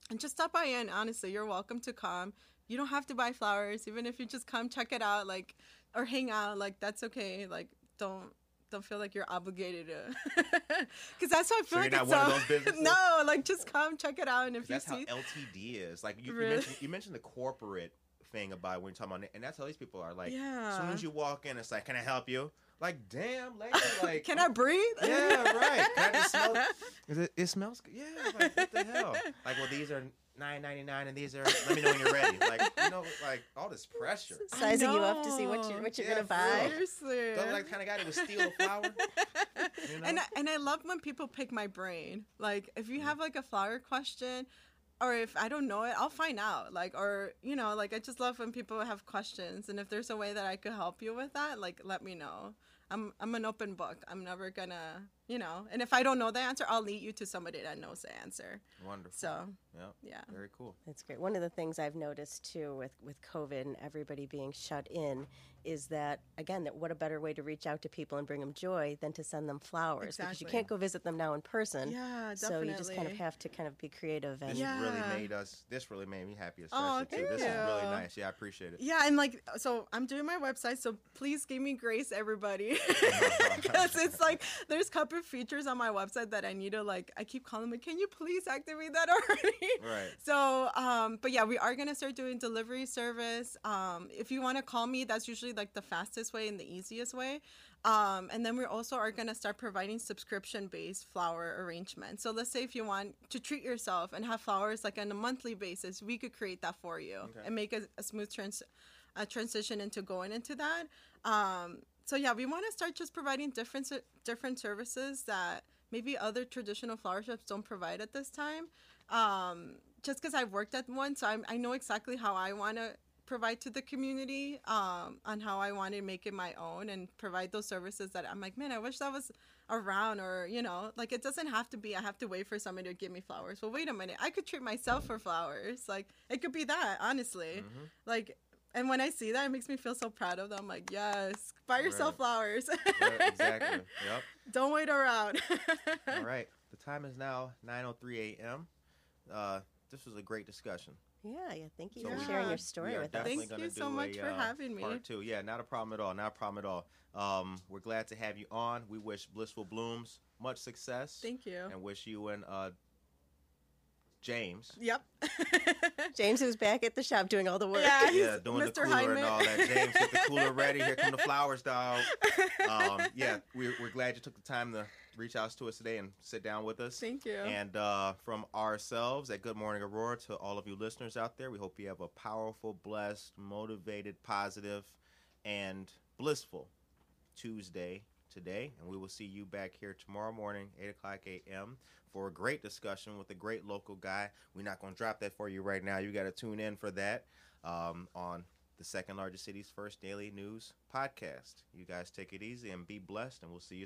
[SPEAKER 3] and just stop by in. Honestly, you're welcome to come. You don't have to buy flowers, even if you just come check it out, like or hang out. Like that's okay. Like don't don't feel like you're obligated to, [laughs] because that's how I feel
[SPEAKER 2] So
[SPEAKER 3] like it's so-? [laughs] No, like just come check it out, and if you
[SPEAKER 2] That's how LTD is. Like you, you, mentioned, you mentioned the corporate thing about when you're talking about, it, and that's how these people are. Like, as soon as you walk in, it's like, "Can I help you?" Like, damn, lady, [laughs] like,
[SPEAKER 3] can I breathe?
[SPEAKER 2] Yeah, right. Can I just smell? Is it, it smells good. Yeah, like what the hell? Like, well, these are nine ninety nine, and these are. Let me know when you're ready. Like you know, like all this pressure.
[SPEAKER 4] Sizing you up to see what you're what you're
[SPEAKER 2] Yeah,
[SPEAKER 4] gonna buy.
[SPEAKER 3] Seriously.
[SPEAKER 2] Don't like the kind of guy that would steal a flower. [laughs] You know?
[SPEAKER 3] and I, and I love when people pick my brain. Like if
[SPEAKER 2] Mm-hmm.
[SPEAKER 3] you have like a flower question, or if I don't know it, I'll find out. Like or you know, like I just love when people have questions, and if there's a way that I could help you with that, like let me know. I'm I'm an open book. I'm never gonna you know. And if I don't know the answer, I'll lead you to somebody that knows the answer.
[SPEAKER 2] Wonderful.
[SPEAKER 3] So
[SPEAKER 2] yeah,
[SPEAKER 3] yeah.
[SPEAKER 2] Very cool.
[SPEAKER 4] That's great. One of the things I've noticed too with with COVID and everybody being shut in is that again that what a better way to reach out to people and bring them joy than to send them flowers because you can't go visit them now in person.
[SPEAKER 3] Yeah, definitely.
[SPEAKER 4] So you just kind of have to kind of be creative and
[SPEAKER 2] This
[SPEAKER 3] Yeah.
[SPEAKER 2] really made us. This really made me happy,
[SPEAKER 3] Oh,
[SPEAKER 2] especially too.
[SPEAKER 3] thank
[SPEAKER 2] This is really nice. Yeah, I appreciate it.
[SPEAKER 3] Yeah, and like, so I'm doing my website, so please give me grace, everybody, [laughs] because it's like there's a couple of features on my website that I need to like. I keep calling them, can you please activate that already? [laughs]
[SPEAKER 2] Right.
[SPEAKER 3] So, um, but yeah, we are gonna start doing delivery service. Um, if you want to call me, that's usually like the fastest way and the easiest way. Um, and then we also are gonna start providing subscription-based flower arrangements. So let's say if you want to treat yourself and have flowers like on a monthly basis, we could create that for you
[SPEAKER 2] Okay.
[SPEAKER 3] and make a, a smooth trans- a transition into going into that. Um, so yeah, we want to start just providing different different services that maybe other traditional flower shops don't provide at this time. Um, just because I've worked at one, so I'm, I know exactly how I want to provide to the community um, on how I want to make it my own and provide those services that I'm like, man, I wish that was around or, you know, like it doesn't have to be, I have to wait for somebody to give me flowers. Well, wait a minute. I could treat myself for flowers. Like it could be that, honestly.
[SPEAKER 2] Mhm.
[SPEAKER 3] Like, and when I see that, it makes me feel so proud of them. I'm like, yes, buy yourself flowers.
[SPEAKER 2] Yeah, exactly. [laughs] Yep.
[SPEAKER 3] Don't wait around. [laughs]
[SPEAKER 2] All right. The time is now 9:03 a.m. Uh, this was a great discussion.
[SPEAKER 4] Yeah, yeah. Thank you
[SPEAKER 2] So
[SPEAKER 4] for
[SPEAKER 3] we-
[SPEAKER 4] sharing your
[SPEAKER 2] are
[SPEAKER 4] story with us.
[SPEAKER 3] Thank you so much
[SPEAKER 2] a,
[SPEAKER 3] for
[SPEAKER 2] uh,
[SPEAKER 3] having me.
[SPEAKER 2] Part two. Yeah, not a problem at all. Not a problem at all. Um, we're glad to have you on. We wish Blissful Blooms much success.
[SPEAKER 3] Thank you.
[SPEAKER 2] And wish you and uh, James.
[SPEAKER 3] Yep. [laughs]
[SPEAKER 4] James who's back at the shop doing all the work.
[SPEAKER 3] Yeah, he's
[SPEAKER 2] Yeah, doing the cooler
[SPEAKER 3] Hyman.
[SPEAKER 2] and all that. James, get the cooler [laughs] ready. Here come the flowers, dog. Um, [laughs] yeah, we're, we're glad you took the time to reach out to us today and sit down with us.
[SPEAKER 3] Thank you.
[SPEAKER 2] And uh, from ourselves at Good Morning Aurora to all of you listeners out there, we hope you have a powerful, blessed, motivated, positive, and blissful Tuesday today. And we will see you back here tomorrow morning, 8 o'clock a.m., for a great discussion with a great local guy. We're not going to drop that for you right now. You got to tune in for that um, on the second largest city's first daily news podcast. You guys take it easy and be blessed, and we'll see you